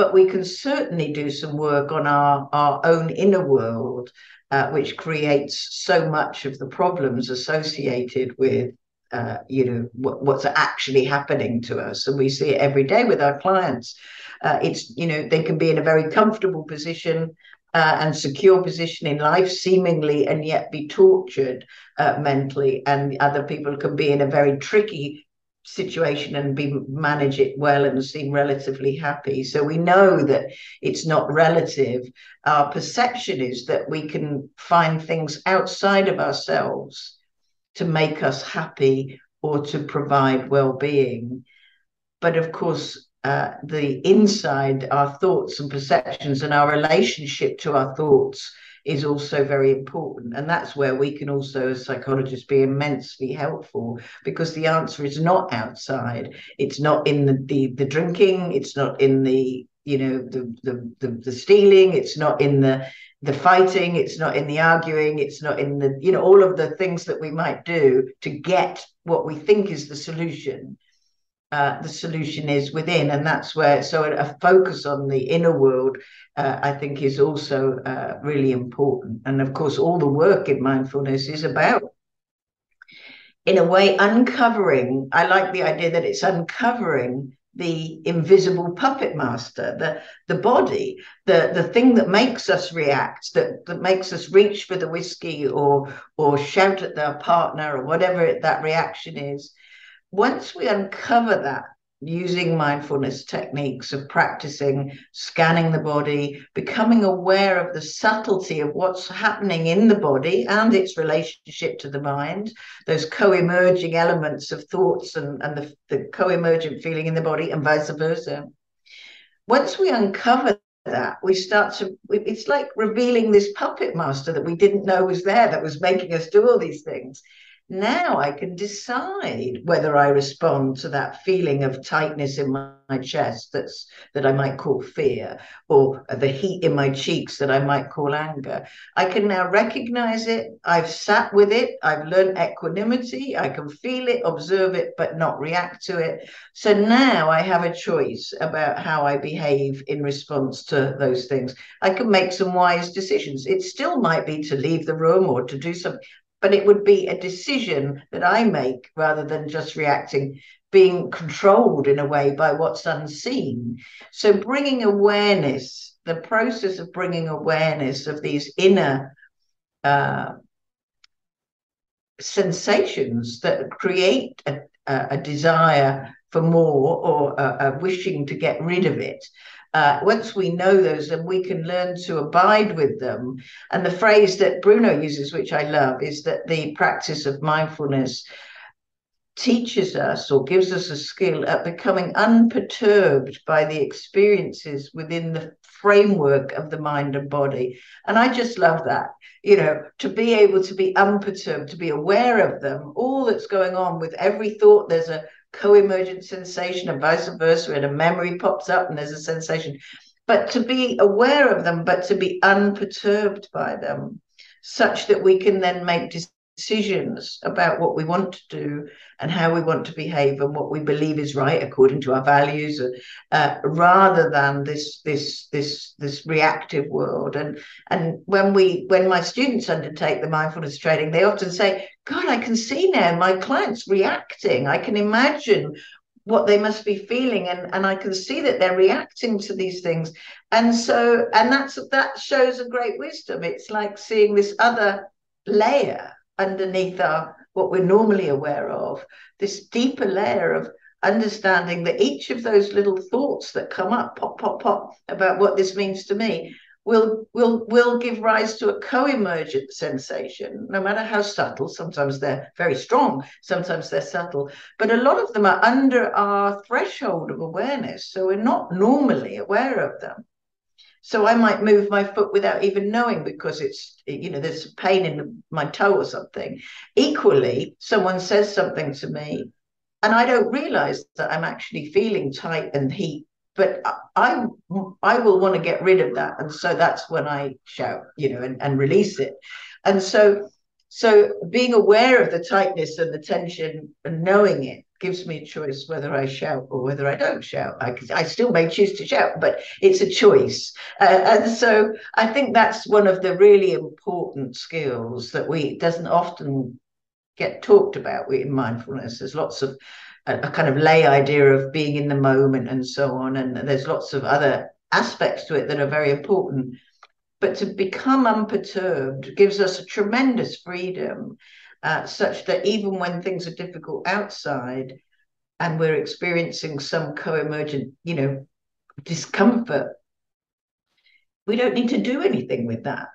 But we can certainly do some work on our, our own inner world, uh, which creates so much of the problems associated with uh, you know what, what's actually happening to us. And we see it every day with our clients. Uh, it's you know they can be in a very comfortable position uh, and secure position in life seemingly and yet be tortured uh, mentally. And other people can be in a very tricky situation and be manage it well and seem relatively happy. So we know that it's not relative. Our perception is that we can find things outside of ourselves to make us happy or to provide well-being. But of course uh, the inside our thoughts and perceptions and our relationship to our thoughts is also very important. And that's where we can also as psychologists be immensely helpful because the answer is not outside. It's not in the the, the drinking. It's not in the you know the, the the the stealing. It's not in the the fighting. It's not in the arguing. It's not in the you know all of the things that we might do to get what we think is the solution uh, the solution is within and that's where so a, focus on the inner world uh, i think is also uh, really important and of course all the work in mindfulness is about in a way uncovering i like the idea that it's uncovering the invisible puppet master, the the body, the the thing that makes us react, that that makes us reach for the whiskey or or shout at their partner or whatever that reaction is. Once we uncover that, using mindfulness techniques of practicing scanning the body, becoming aware of the subtlety of what's happening in the body and its relationship to the mind, those co emerging elements of thoughts and, and the, the co emergent feeling in the body, and vice versa. Once we uncover that we start to it's like revealing this puppet master that we didn't know was there that was making us do all these things now I can decide whether I respond to that feeling of tightness in my, my, chest that's that I might call fear, or the heat in my cheeks that I might call anger. I can now recognize it. I've sat with it. I've learned equanimity. I can feel it, observe it, but not react to it. So now I have a choice about how I behave in response to those things. I can make some wise decisions. It still might be to leave the room or to do something but it would be a decision that I make rather than just reacting, being controlled in a way by what's unseen. So, bringing awareness, the process of bringing awareness of these inner uh, sensations that create a, a, desire for more or a, a wishing to get rid of it uh, once we know those, then we can learn to abide with them. And the phrase that Bruno uses, which I love, is that the practice of mindfulness teaches us or gives us a skill at becoming unperturbed by the experiences within the framework of the mind and body. And I just love that, you know, to be able to be unperturbed, to be aware of them, all that's going on with every thought. There's a co-emergent sensation and vice versa and a memory pops up and there's a sensation. But to be aware of them but to be unperturbed by them such that we can then make decisions about what we want to do and how we want to behave and what we believe is right according to our values uh, rather than this this this this reactive world. And and when we when my students undertake the mindfulness training they often say god i can see now my clients reacting. I can imagine what they must be feeling and and i can see that they're reacting to these things. And so and that's that shows a great wisdom. It's like seeing this other layer underneath our what we're normally aware of, this deeper layer of understanding that each of those little thoughts that come up, pop, pop, pop, about what this means to me, will will will give rise to a co-emergent sensation no matter how subtle. Sometimes they're very strong sometimes they're subtle. But a lot of them are under our threshold of awareness so we're not normally aware of them. So i might move my foot without even knowing because it's you know there's pain in my toe or something. Equally someone says something to me and i don't realize that i'm actually feeling tight and heat but I I will want to get rid of that, and so that's when I shout, you know, and, and release it. And so so being aware of the tightness and the tension and knowing it gives me a choice whether I shout or whether I don't shout. I, I still may choose to shout, but it's a choice. Uh, and so I think that's one of the really important skills that we doesn't often get talked about in mindfulness. There's lots of a, a kind of lay idea of being in the moment and so on. And there's lots of other aspects to it that are very important. But to become unperturbed gives us a tremendous freedom, uh, such that even when things are difficult outside and we're experiencing some co emergent, you know, discomfort, we don't need to do anything with that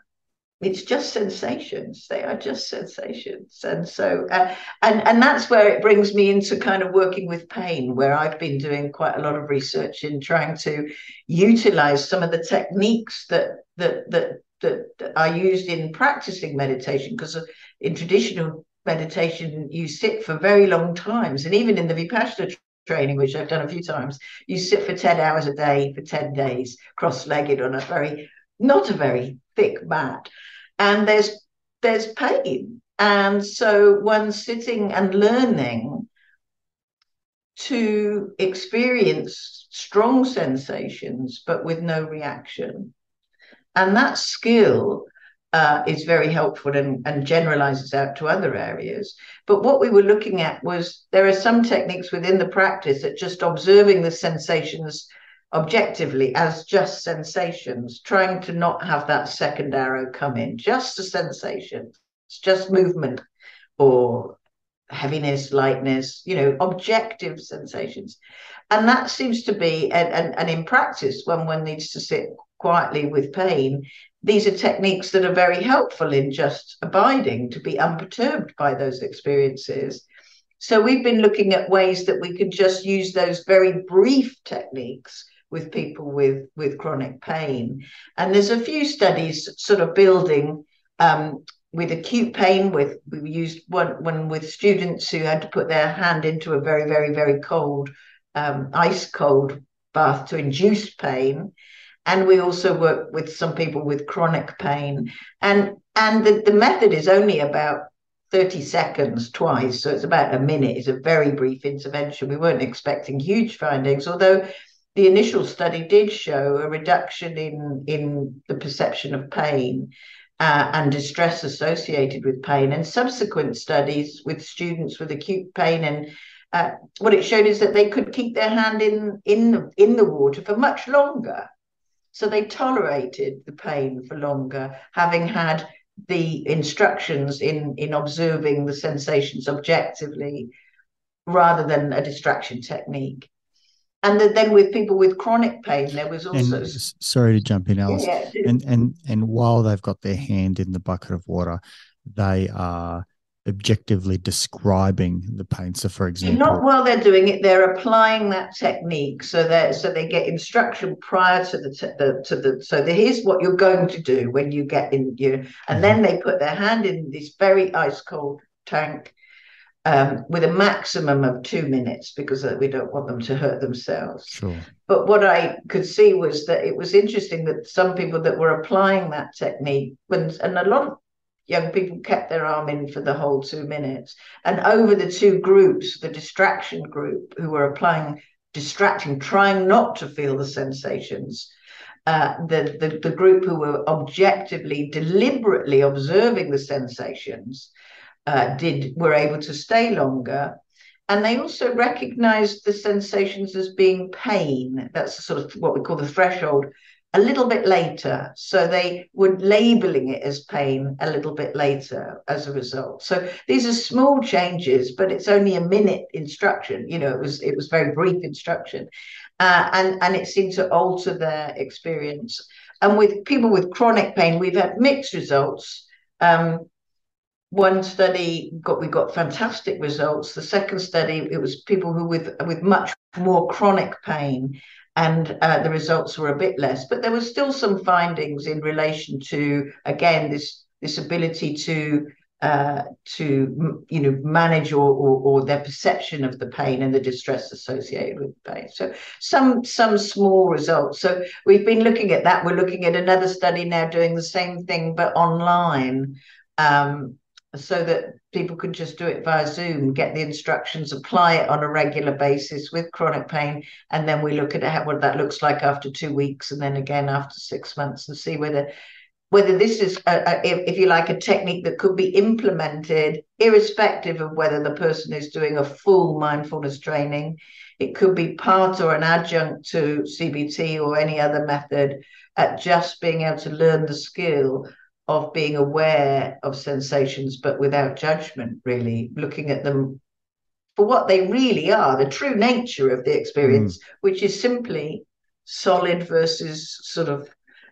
it's just sensations. They are just sensations. And so uh, and and that's where it brings me into kind of working with pain where i've been doing quite a lot of research in trying to utilize some of the techniques that that that that are used in practicing meditation because in traditional meditation you sit for very long times. And even in the vipassana training which i've done a few times you sit for 10 hours a day for 10 days cross-legged on a very not a very thick mat and there's there's pain and so one's sitting and learning to experience strong sensations but with no reaction and that skill uh, is very helpful and, and generalizes out to other areas. But what we were looking at was there are some techniques within the practice that just observing the sensations objectively as just sensations, trying to not have that second arrow come in, just a sensation. It's just movement or heaviness, lightness, you know, objective sensations. And that seems to be, and, and, and in practice, when one needs to sit quietly with pain, these are techniques that are very helpful in just abiding, to be unperturbed by those experiences. So we've been looking at ways that we could just use those very brief techniques with people with with chronic pain. And there's a few studies sort of building um, with acute pain. With we used one one with students who had to put their hand into a very very very cold um, ice cold bath to induce pain. And we also work with some people with chronic pain. And and the, the method is only about 30 seconds twice. So it's about a minute. It's a very brief intervention. We weren't expecting huge findings, although the initial study did show a reduction in, in the perception of pain uh, and distress associated with pain. And subsequent studies with students with acute pain and uh, what it showed is that they could keep their hand in in the, in the water for much longer. So they tolerated the pain for longer, having had the instructions in in observing the sensations objectively rather than a distraction technique and then with people with chronic pain there was also and, sorry to jump in alice. Yeah, and and and while they've got their hand in the bucket of water they are objectively describing the pain. So for example not while they're doing it they're applying that technique. So that so they get instruction prior to the, the to the so the, here's what you're going to do when you get in you and mm-hmm. then they put their hand in this very ice cold tank um, with a maximum of two minutes because we don't want them to hurt themselves. Sure. But what I could see was that it was interesting that some people that were applying that technique, when, and a lot of young people kept their arm in for the whole two minutes. And over the two groups, the distraction group who were applying distracting, trying not to feel the sensations. Uh, the, the the group who were objectively, deliberately observing the sensations, uh, did were able to stay longer. And they also recognized the sensations as being pain. That's sort of what we call the threshold. a little bit later. So they were labeling it as pain a little bit later as a result. So these are small changes, but it's only a minute instruction. You know, it was it was very brief instruction. Uh, and, and it seemed to alter their experience. And with people with chronic pain, we've had mixed results. Um, one study got we got fantastic results. The second study, it was people who with with much more chronic pain, and uh, the results were a bit less. But there were still some findings in relation to again this this ability to uh, to you know manage or, or, or their perception of the pain and the distress associated with pain. So some some small results. So we've been looking at that. We're looking at another study now doing the same thing but online. Um, so that people could just do it via Zoom, get the instructions, apply it on a regular basis with chronic pain, and then we look at how, what that looks like after two weeks, and then again after six months, and see whether whether this is a, a, if you like a technique that could be implemented irrespective of whether the person is doing a full mindfulness training. It could be part or an adjunct to cbt or any other method at just being able to learn the skill of being aware of sensations, but without judgment, really looking at them for what they really are, the true nature of the experience, mm. which is simply solid versus sort of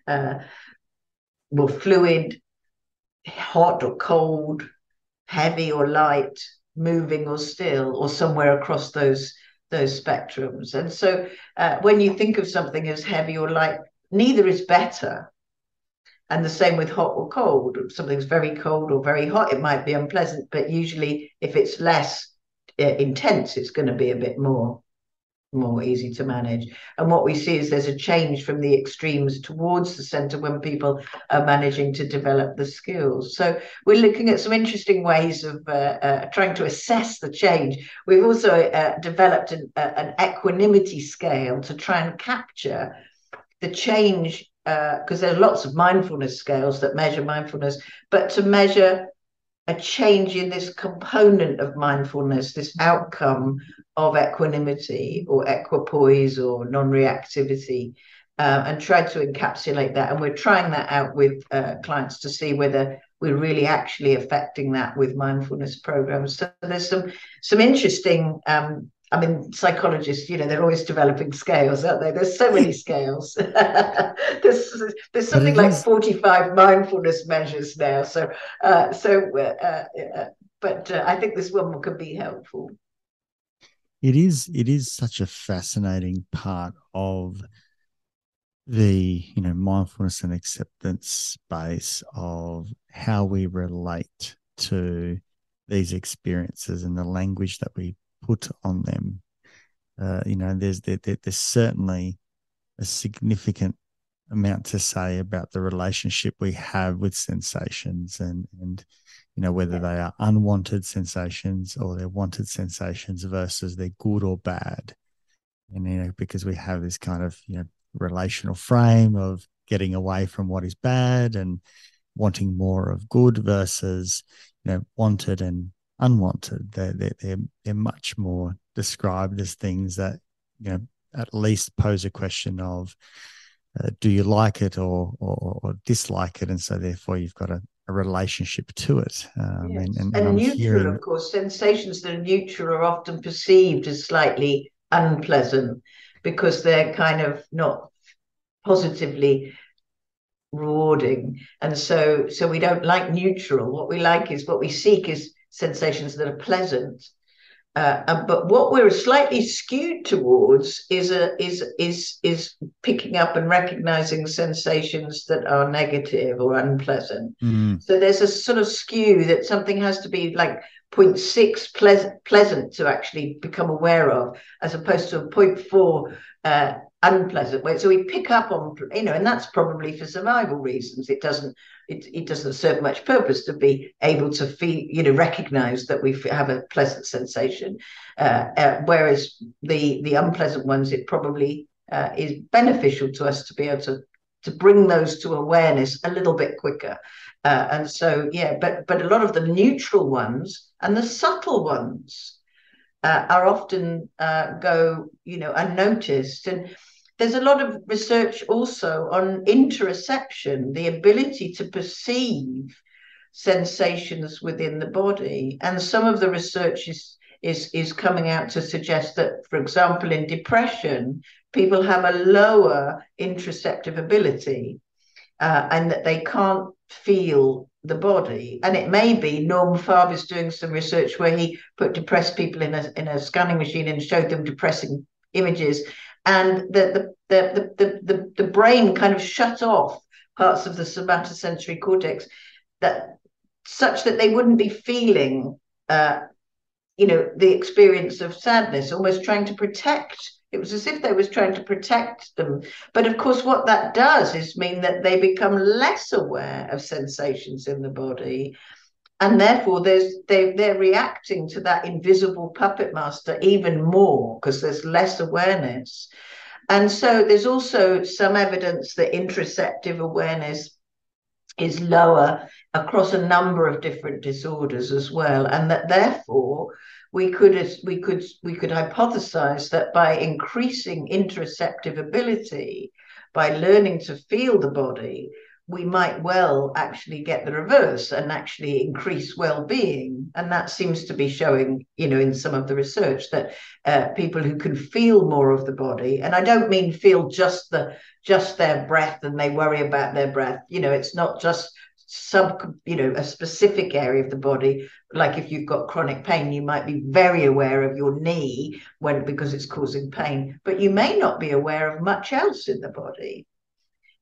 uh, more fluid, hot or cold, heavy or light, moving or still, or somewhere across those those spectrums. And so, uh, when you think of something as heavy or light, neither is better and the same with hot or cold. If something's very cold or very hot, it might be unpleasant, but usually if it's less uh, intense, it's going to be a bit more more easy to manage. And what we see is there's a change from the extremes towards the center when people are managing to develop the skills. So we're looking at some interesting ways of uh, uh, trying to assess the change. We've also uh, developed an, an equanimity scale to try and capture the change because uh, there are lots of mindfulness scales that measure mindfulness, but to measure a change in this component of mindfulness, this outcome of equanimity or equipoise or non reactivity, uh, and try to encapsulate that. And we're trying that out with uh, clients to see whether we're really actually affecting that with mindfulness programs. So there's some some interesting um, I mean, psychologists, you know, they're always developing scales, aren't they? There's so many [LAUGHS] scales. [LAUGHS] there's there's something like 45 mindfulness measures now. So, uh, so, uh, uh, but uh, I think this one could be helpful. It is. It is such a fascinating part of the you know mindfulness and acceptance space of how we relate to these experiences and the language that we put on them. Uh, you know, there's there, there's certainly a significant amount to say about the relationship we have with sensations and and you know whether they are unwanted sensations or they're wanted sensations versus they're good or bad and you know because we have this kind of you know relational frame of getting away from what is bad and wanting more of good versus you know wanted and unwanted. They're, they're, they're, they're much more described as things that, you know, at least pose a question of, uh, do you like it or, or, or dislike it? And so therefore you've got a, a relationship to it. Um, yes. And, and, and, and neutral, hearing... of course, sensations that are neutral are often perceived as slightly unpleasant because they're kind of not positively rewarding and so so we don't like neutral what we like is what we seek is sensations that are pleasant. Uh, but what we're slightly skewed towards is a is is is picking up and recognizing sensations that are negative or unpleasant. Mm. So there's a sort of skew that something has to be like 0.6 pleasant pleasant to actually become aware of, as opposed to a 0.4 uh, unpleasant way. So we pick up on, you know, and that's probably for survival reasons. It doesn't, it, it doesn't serve much purpose to be able to feel, you know, recognize that we have a pleasant sensation. Uh, uh, whereas the the unpleasant ones, it probably uh, is beneficial to us to be able to to bring those to awareness a little bit quicker. Uh, and so, yeah, but but a lot of the neutral ones and the subtle ones uh, are often uh, go, you know, unnoticed and there's a lot of research also on interoception, the ability to perceive sensations within the body. And some of the research is, is, is coming out to suggest that, for example, in depression, people have a lower interoceptive ability uh, and that they can't feel the body. And it may be Norm Farb is doing some research where he put depressed people in a in a scanning machine and showed them depressing images, and the the the the the, the brain kind of shut off parts of the somatosensory cortex that such that they wouldn't be feeling uh, you know the experience of sadness almost trying to protect it was as if they was trying to protect them. But of course, what that does is mean that they become less aware of sensations in the body. And therefore, there's they they're reacting to that invisible puppet master even more because there's less awareness. And so there's also some evidence that interoceptive awareness is lower across a number of different disorders as well, and that therefore we could we could we could hypothesize that by increasing interoceptive ability, by learning to feel the body, we might well actually get the reverse and actually increase well-being. And that seems to be showing you know in some of the research that uh, people who can feel more of the body and i don't mean feel just the just their breath and they worry about their breath. You know it's not just sub you know a specific area of the body. Like if you've got chronic pain you might be very aware of your knee when because it's causing pain but you may not be aware of much else in the body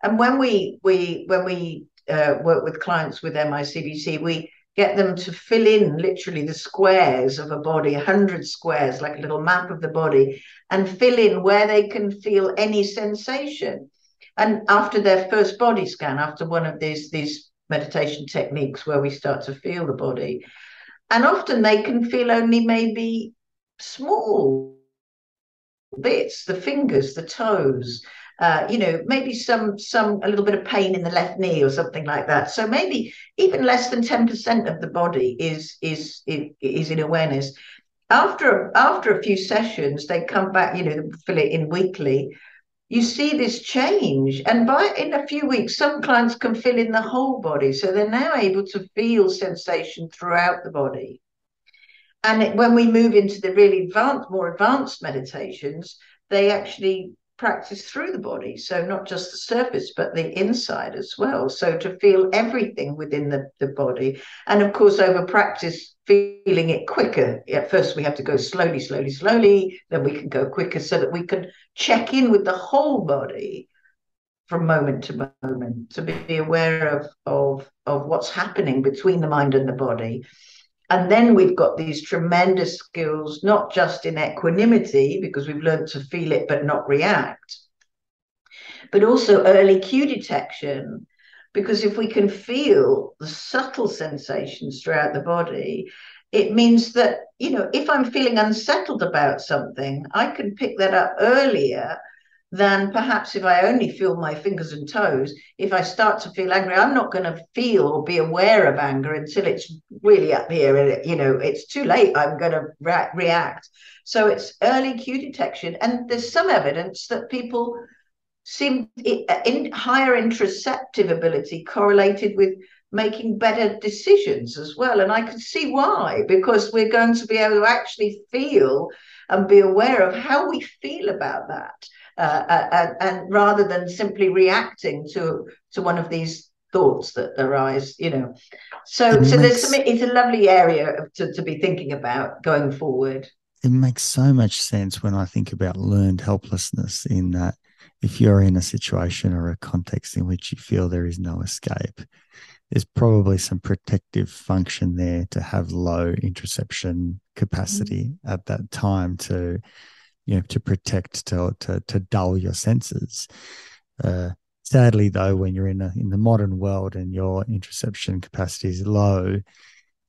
and when we we when we uh, work with clients with MICBT we get them to fill in literally the squares of a body 100 squares like a little map of the body and fill in where they can feel any sensation and after their first body scan after one of these these meditation techniques where we start to feel the body. And often they can feel only maybe small bits, the fingers, the toes, uh, you know, maybe some some a little bit of pain in the left knee or something like that. So maybe even less than 10% of the body is is is in awareness. After after a few sessions, they come back, you know, fill it in weekly you see this change. And by in a few weeks, some clients can fill in the whole body. So they're now able to feel sensation throughout the body. And when we move into the really advanced, more advanced meditations, they actually practice through the body. So not just the surface, but the inside as well. So to feel everything within the, the body. And of course, over practice, feeling it quicker. At first, we have to go slowly, slowly, slowly. Then we can go quicker so that we can check in with the whole body from moment to moment to be aware of, of, of what's happening between the mind and the body and then we've got these tremendous skills, not just in equanimity, because we've learned to feel it but not react, but also early cue detection. Because if we can feel the subtle sensations throughout the body, it means that, you know, if I'm feeling unsettled about something, I can pick that up earlier than perhaps if I only feel my fingers and toes. If I start to feel angry, I'm not going to feel or be aware of anger until it's really up here and you know it's too late. I'm going to re- react. So it's early cue detection, and there's some evidence that people seem in higher interoceptive ability correlated with making better decisions as well. And I can see why, because we're going to be able to actually feel and be aware of how we feel about that uh, and, uh, uh, and rather than simply reacting to to one of these thoughts that arise you know so it so makes, there's some it's a lovely area to, to be thinking about going forward it makes so much sense when i think about learned helplessness in that if you're in a situation or a context in which you feel there is no escape there's probably some protective function there to have low interoception capacity mm-hmm. at that time to you know to protect to to, to dull your senses. Uh, sadly, though, when you're in a, in the modern world and your interoception capacity is low,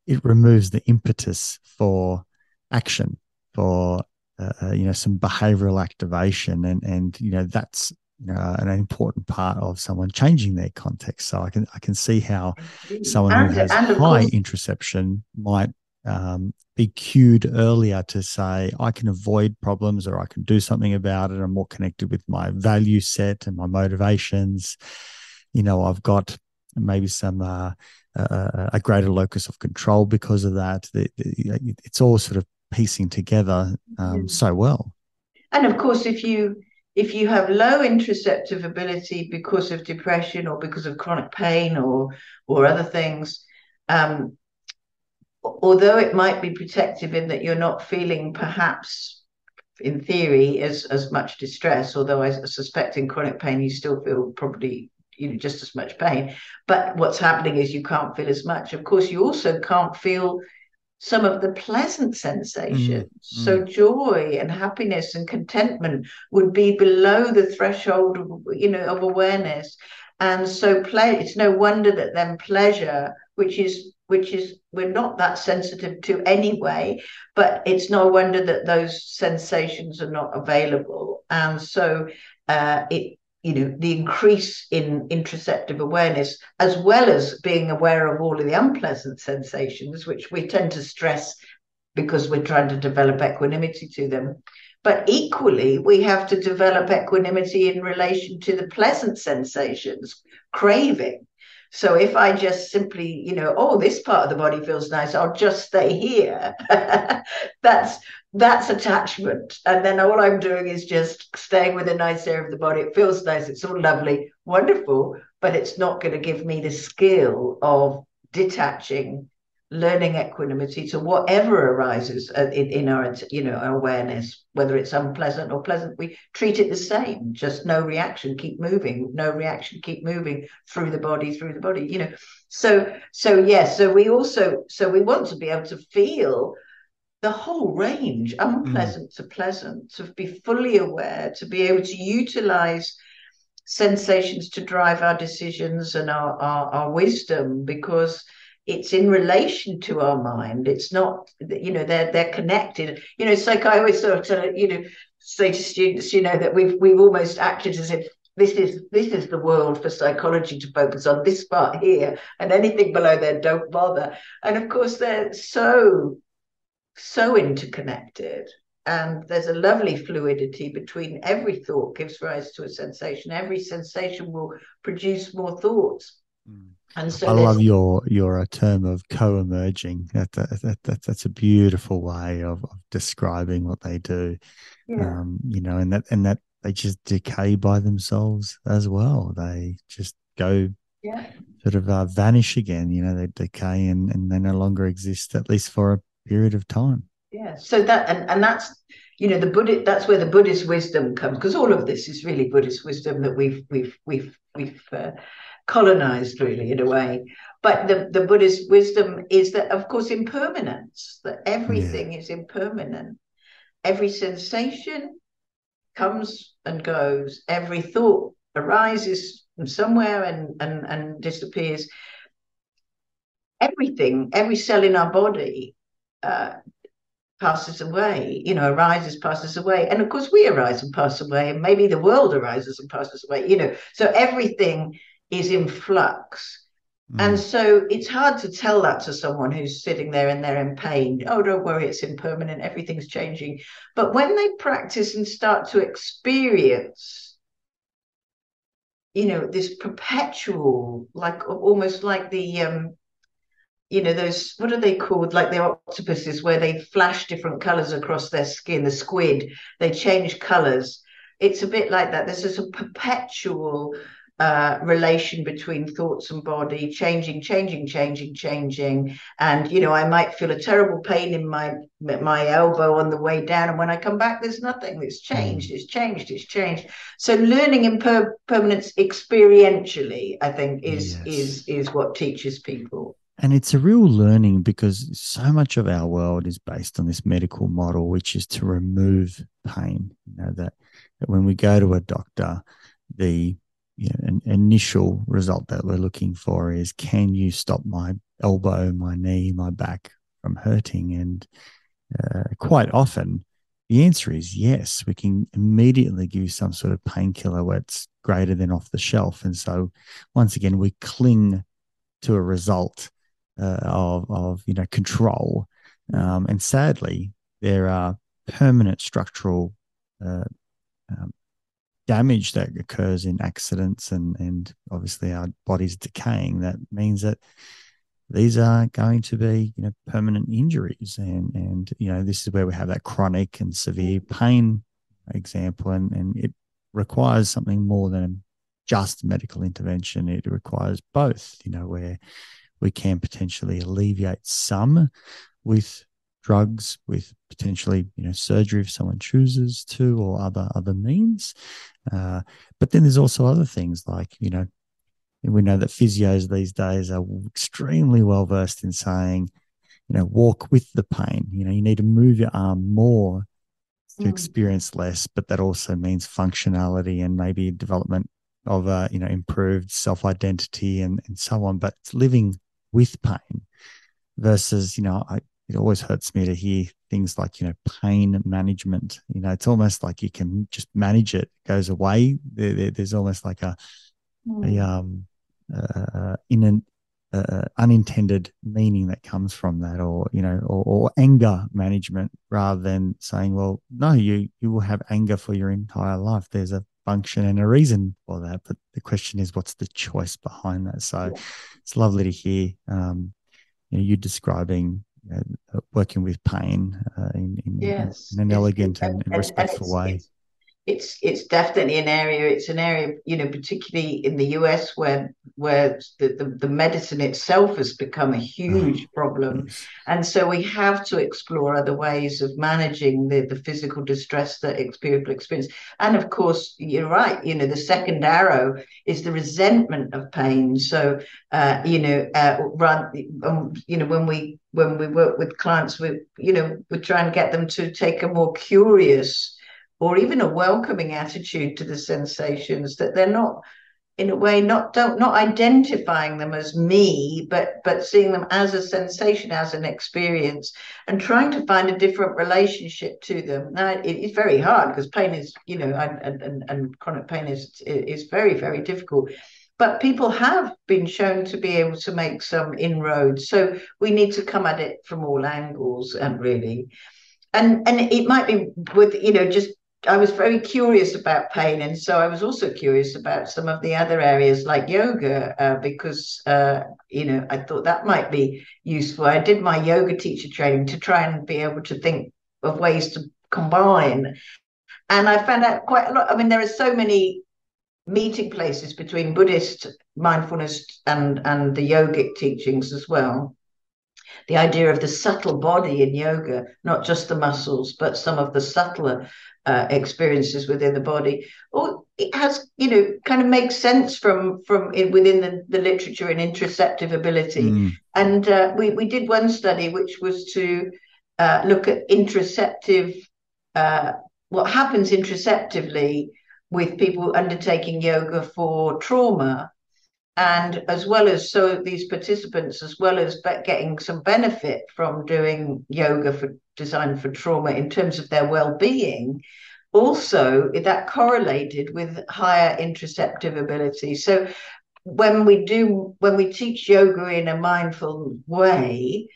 it removes the impetus for action, for uh, uh you know some behavioral activation, and and you know that's uh, an important part of someone changing their context. So I can I can see how someone and, who has high course. interoception might um, be cued earlier to say I can avoid problems or I can do something about it. I'm more connected with my value set and my motivations. You know, I've got maybe some uh, uh, a greater locus of control because of that. It's all sort of piecing together um, so well. And of course, if you if you have low interoceptive ability because of depression or because of chronic pain or or other things, um, although it might be protective in that you're not feeling perhaps in theory as as much distress although i suspect in chronic pain you still feel probably you know just as much pain but what's happening is you can't feel as much of course you also can't feel some of the pleasant sensations. Mm, so mm. joy and happiness and contentment would be below the threshold, of, you know, of awareness. And so play it's no wonder that then pleasure, which is which is we're not that sensitive to anyway, but it's no wonder that those sensations are not available. And so uh, it you know the increase in interoceptive awareness as well as being aware of all of the unpleasant sensations which we tend to stress because we're trying to develop equanimity to them but equally we have to develop equanimity in relation to the pleasant sensations craving so if I just simply, you know, oh, this part of the body feels nice, I'll just stay here. [LAUGHS] that's that's attachment. And then all I'm doing is just staying with a nice area of the body. It feels nice, it's all lovely, wonderful, but it's not going to give me the skill of detaching learning equanimity to whatever arises in, in our you know our awareness whether it's unpleasant or pleasant we treat it the same just no reaction keep moving no reaction keep moving through the body through the body you know so so yes so we also so we want to be able to feel the whole range unpleasant mm. to pleasant to be fully aware to be able to utilize sensations to drive our decisions and our, our, our wisdom because it's in relation to our mind. It's not, you know, they're they're connected. You know, it's like I always sort of, you know, say to students, you know, that we've we've almost acted as if this is this is the world for psychology to focus on this part here, and anything below there, don't bother. And of course, they're so so interconnected. And there's a lovely fluidity between every thought gives rise to a sensation. Every sensation will produce more thoughts. Mm. And so I love your your uh, term of co-emerging. That, that, that, that's a beautiful way of, of describing what they do. Yeah. Um, you know, and that and that they just decay by themselves as well. They just go yeah. sort of uh, vanish again. You know, they decay and, and they no longer exist at least for a period of time. Yeah. So that and, and that's you know the Buddhist that's where the Buddhist wisdom comes because all of this is really Buddhist wisdom that we've we've we've we've uh, colonized really in a way. But the, the buddhist wisdom is that of course impermanence that everything yeah. is impermanent. Every sensation comes and goes. Every thought arises from somewhere and and, and disappears. Everything every cell in our body uh, passes away you know arises passes away. And of course we arise and pass away and maybe the world arises and passes away you know. So everything is in flux. Mm. And so it's hard to tell that to someone who's sitting there and they're in pain. Oh, don't worry, it's impermanent, everything's changing. But when they practice and start to experience, you know, this perpetual, like almost like the um, you know those what are they called like the octopuses where they flash different colors across their skin the squid they change colors it's a bit like that there's this a perpetual uh, relation between thoughts and body changing changing changing changing. And you know i might feel a terrible pain in my my elbow on the way down and when i come back there's nothing. It's changed it's changed it's changed. So learning impermanence experientially i think is yes. is is what teaches people. And it's a real learning because so much of our world is based on this medical model which is to remove pain. You know that, that when we go to a doctor the you know, an initial result that we're looking for is can you stop my elbow, my knee, my back from hurting? And uh, quite often, the answer is yes. We can immediately give you some sort of painkiller that's greater than off the shelf. And so, once again, we cling to a result uh, of, of you know control Um, and sadly, there are permanent structural uh, um, damage that occurs in accidents and and obviously our bodies decaying that means that these are going to be you know permanent injuries. And and you know this is where we have that chronic and severe pain example and and it requires something more than just medical intervention. It requires both you know where we can potentially alleviate some with drugs with potentially you know surgery if someone chooses to or other other means. Uh, but then there's also other things like you know we know that physios these days are extremely well versed in saying you know walk with the pain. You know you need to move your arm more to mm. experience less but that also means functionality and maybe development of a you know improved self identity and and so on. But living with pain versus you know I, it always hurts me to hear things like you know pain management you know it's almost like you can just manage it, it goes away there, there, there's almost like a, mm. a um uh, in an uh, unintended meaning that comes from that or you know or, or, anger management rather than saying well no you you will have anger for your entire life there's a function and a reason for that but the question is what's the choice behind that so yeah. it's lovely to hear um, you know you describing uh, working with pain uh, in, in, yes. in, an elegant and, and, respectful and way. It's, it's definitely an area it's an area you know particularly in the US where where the, the, the medicine itself has become a huge oh, problem. And so we have to explore other ways of managing the, the physical distress that people experience. And of course you're right you know the second arrow is the resentment of pain. So uh, you know uh, run um, you know when we when we work with clients we you know we try and get them to take a more curious or even a welcoming attitude to the sensations that they're not in a way not don't not identifying them as me but but seeing them as a sensation as an experience and trying to find a different relationship to them. Now it is very hard because pain is you know and, and, and chronic pain is is very very difficult. But people have been shown to be able to make some inroads so we need to come at it from all angles and really. And and it might be with you know just I was very curious about pain, and so I was also curious about some of the other areas like yoga, uh, because uh, you know I thought that might be useful. I did my yoga teacher training to try and be able to think of ways to combine, and I found out quite a lot. I mean, there are so many meeting places between Buddhist mindfulness and and the yogic teachings as well the idea of the subtle body in yoga, not just the muscles, but some of the subtler uh, experiences within the body. Or it has, you know, kind of makes sense from from in, within the, the literature in interoceptive ability. Mm. And uh, we we did one study which was to uh, look at interoceptive, uh, what happens interoceptively with people undertaking yoga for trauma and as well as so these participants as well as getting some benefit from doing yoga for designed for trauma in terms of their well-being also that correlated with higher interoceptive ability. So when we do when we teach yoga in a mindful way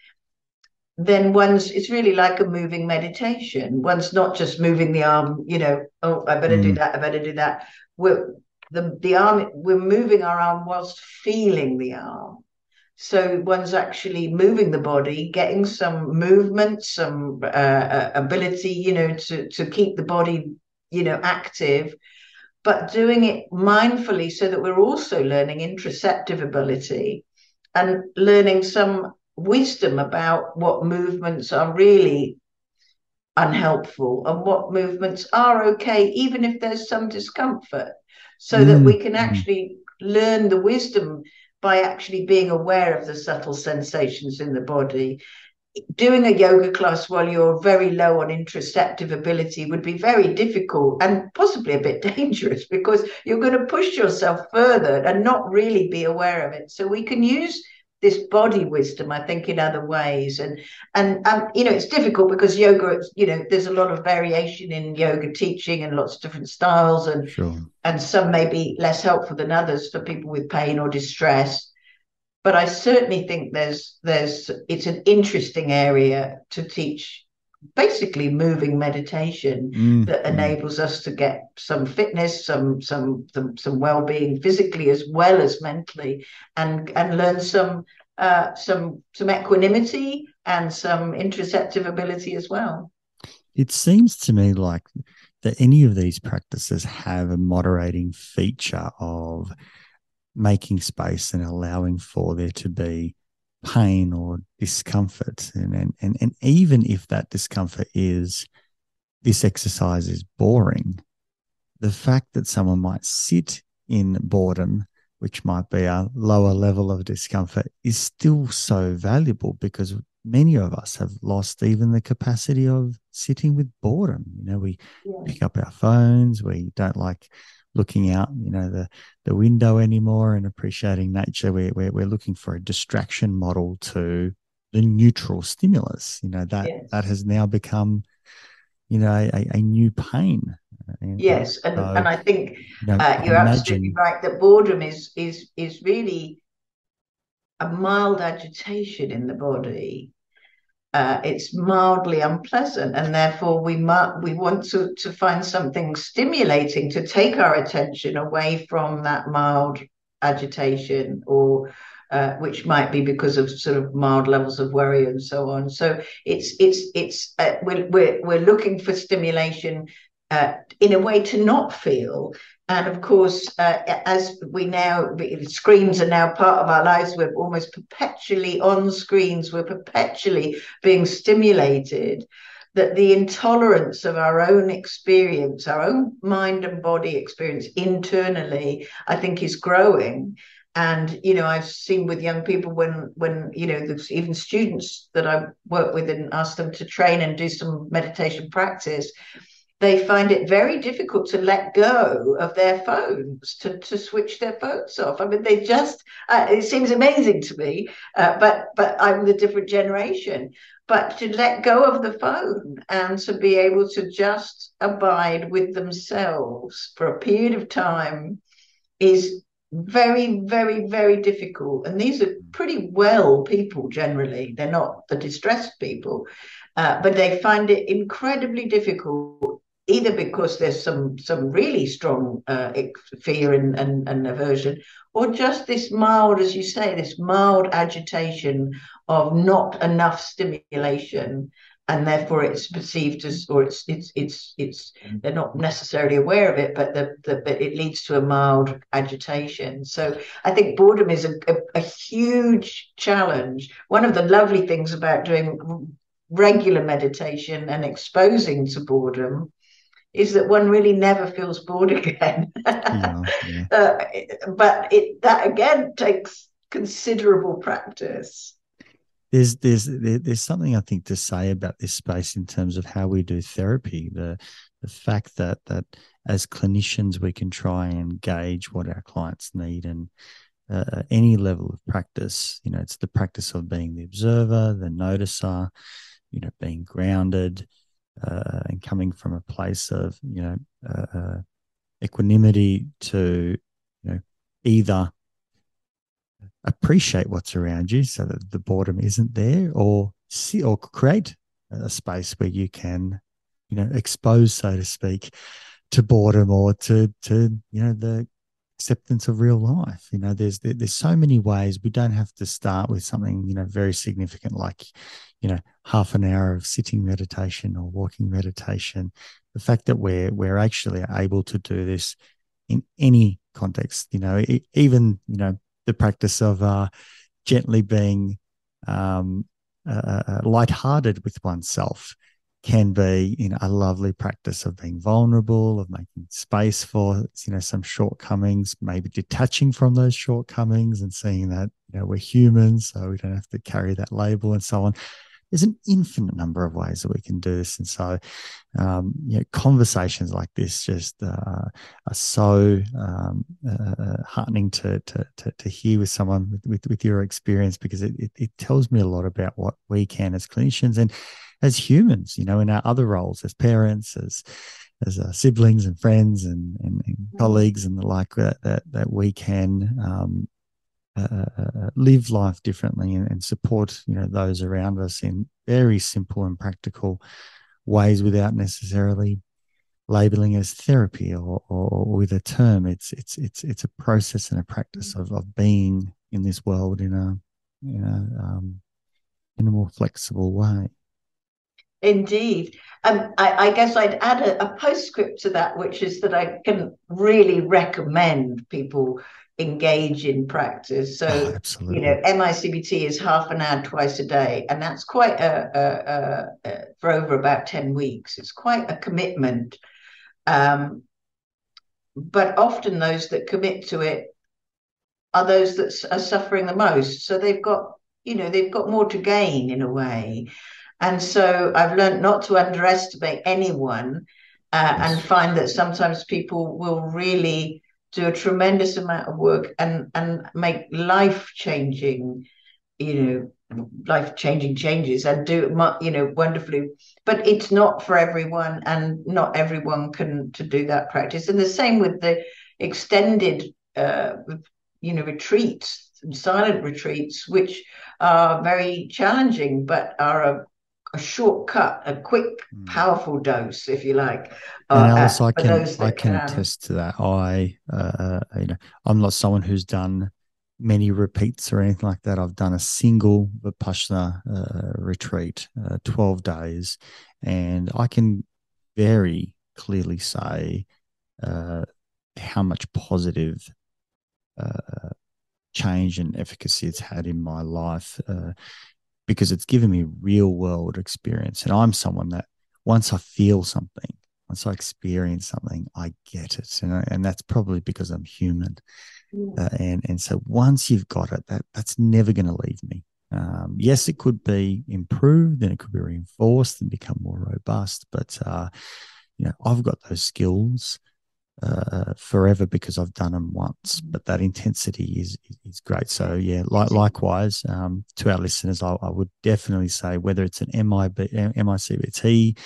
then one's it's really like a moving meditation. One's not just moving the arm you know oh i better mm. do that i better do that. We're the, the arm, we're moving our arm whilst feeling the arm. So one's actually moving the body, getting some movement, some uh, uh, ability, you know, to, to keep the body, you know, active, but doing it mindfully so that we're also learning interoceptive ability and learning some wisdom about what movements are really unhelpful and what movements are okay, even if there's some discomfort so mm. that we can mm. actually learn the wisdom by actually being aware of the subtle sensations in the body. Doing a yoga class while you're very low on interoceptive ability would be very difficult and possibly a bit [LAUGHS] dangerous because you're going to push yourself further and not really be aware of it. So we can use this body wisdom i think in other ways and and um, you know it's difficult because yoga you know there's a lot of variation in yoga teaching and lots of different styles and sure. and some may be less helpful than others for people with pain or distress but I certainly think there's there's it's an interesting area to teach basically moving meditation mm. that enables us to get some fitness some some some, some well-being physically as well as mentally and and learn some uh, some some equanimity and some interoceptive ability as well it seems to me like that any of these practices have a moderating feature of making space and allowing for there to be pain or discomfort. And, and, and, and even if that discomfort is this exercise is boring, the fact that someone might sit in boredom, which might be a lower level of discomfort, is still so valuable because many of us have lost even the capacity of sitting with boredom. You know, we yeah. pick up our phones, we don't like looking out, you know, the the window anymore and appreciating nature. We're we're, we're looking for a distraction model to the neutral stimulus. You know that yes. that has now become, you know, a, a new pain. And yes, and, so, and I think you know, uh, absolutely right that boredom is is is really a mild agitation in the body uh, it's mildly unpleasant, and therefore we mu- we want to to find something stimulating to take our attention away from that mild agitation, or uh, which might be because of sort of mild levels of worry and so on. So it's it's it's uh, we're, we're we're looking for stimulation uh, in a way to not feel and of course, uh, as we now, screens are now part of our lives. We're almost perpetually on screens. We're perpetually being stimulated. That the intolerance of our own experience, our own mind and body experience internally, I think is growing. And you know, I've seen with young people when when you know, even students that I work with and ask them to train and do some meditation practice they find it very difficult to let go of their phones, to, to switch their phones off. I mean, they just, uh, it seems amazing to me, uh, but, but I'm the different generation. But to let go of the phone and to be able to just abide with themselves for a period of time is very, very, very difficult. And these are pretty well people generally. They're not the distressed people, uh, but they find it incredibly difficult either because there's some some really strong uh, fear and, and, and aversion, or just this mild, as you say, this mild agitation of not enough stimulation, and therefore it's perceived as, or it's it's it's it's they're not necessarily aware of it, but the, the but it leads to a mild agitation. So I think boredom is a, a, a huge challenge. One of the lovely things about doing regular meditation and exposing to boredom is that one really never feels bored [LAUGHS] again. yeah, yeah. [LAUGHS] Uh, but it, that again takes considerable practice. There's there's there's something I think to say about this space in terms of how we do therapy. The the fact that that as clinicians we can try and gauge what our clients need and uh, any level of practice. You know, it's the practice of being the observer, the noticer, you know, being grounded, uh, and coming from a place of you know uh, uh, equanimity to you know either appreciate what's around you so that the boredom isn't there or see or create a space where you can you know expose so to speak to boredom or to to you know the acceptance of real life. You know there's there's so many ways. We don't have to start with something you know very significant like you know half an hour of sitting meditation or walking meditation. The fact that we're we're actually able to do this in any context you know even you know the practice of uh, gently being um, uh, uh, uh, lighthearted with oneself can be you know a lovely practice of being vulnerable of making space for you know some shortcomings maybe detaching from those shortcomings and seeing that you know we're humans so we don't have to carry that label and so on there's an infinite number of ways that we can do this. And so, um, you know, conversations like this just uh, are so um, uh, heartening to, to, to, to, hear with someone with, with, with your experience because it, it, it tells me a lot about what we can as clinicians and as humans, you know, in our other roles as parents, as as uh, siblings and friends and, and, and, colleagues and the like that that, that we can um, uh, uh, live life differently and, and, support you know those around us in very simple and practical ways without necessarily labeling as therapy or, or, with a term. It's it's it's it's a process and a practice of, of being in this world in a in a um, in a more flexible way Indeed. Um, I, I, guess I'd add a, a, postscript to that, which is that I can really recommend people engage in practice. So, oh, you know, MICBT is half an hour twice a day, and that's quite a, a, a for over about 10 weeks. It's quite a commitment. Um, but often those that commit to it are those that are suffering the most. So they've got, you know, they've got more to gain in a way. And so I've learned not to underestimate anyone uh, and find that sometimes people will really do a tremendous amount of work and, and make life changing, you know, life changing changes and do, you know, wonderfully. But it's not for everyone and not everyone can to do that practice. And the same with the extended, uh, you know, retreats, silent retreats, which are very challenging, but are a a shortcut, a quick, mm. powerful dose, if you like. Uh, and Alice, I can I can, can, attest to that. I, uh, you know, I'm not someone who's done many repeats or anything like that. I've done a single vipassana uh, retreat, uh, 12 days, and I can very clearly say uh, how much positive uh, change and efficacy it's had in my life because it's given me real world experience. And I'm someone that once I feel something, once I experience something, I get it. And, I, and that's probably because I'm human. Mm. Uh, and, and so once you've got it, that, that's never going to leave me. Um, yes, it could be improved and it could be reinforced and become more robust. But, uh, you know, I've got those skills uh, forever because I've done them once. Mm. But that intensity is is great. So yeah, like likewise um, to our listeners, I, I, would definitely say whether it's an MIB, MICBT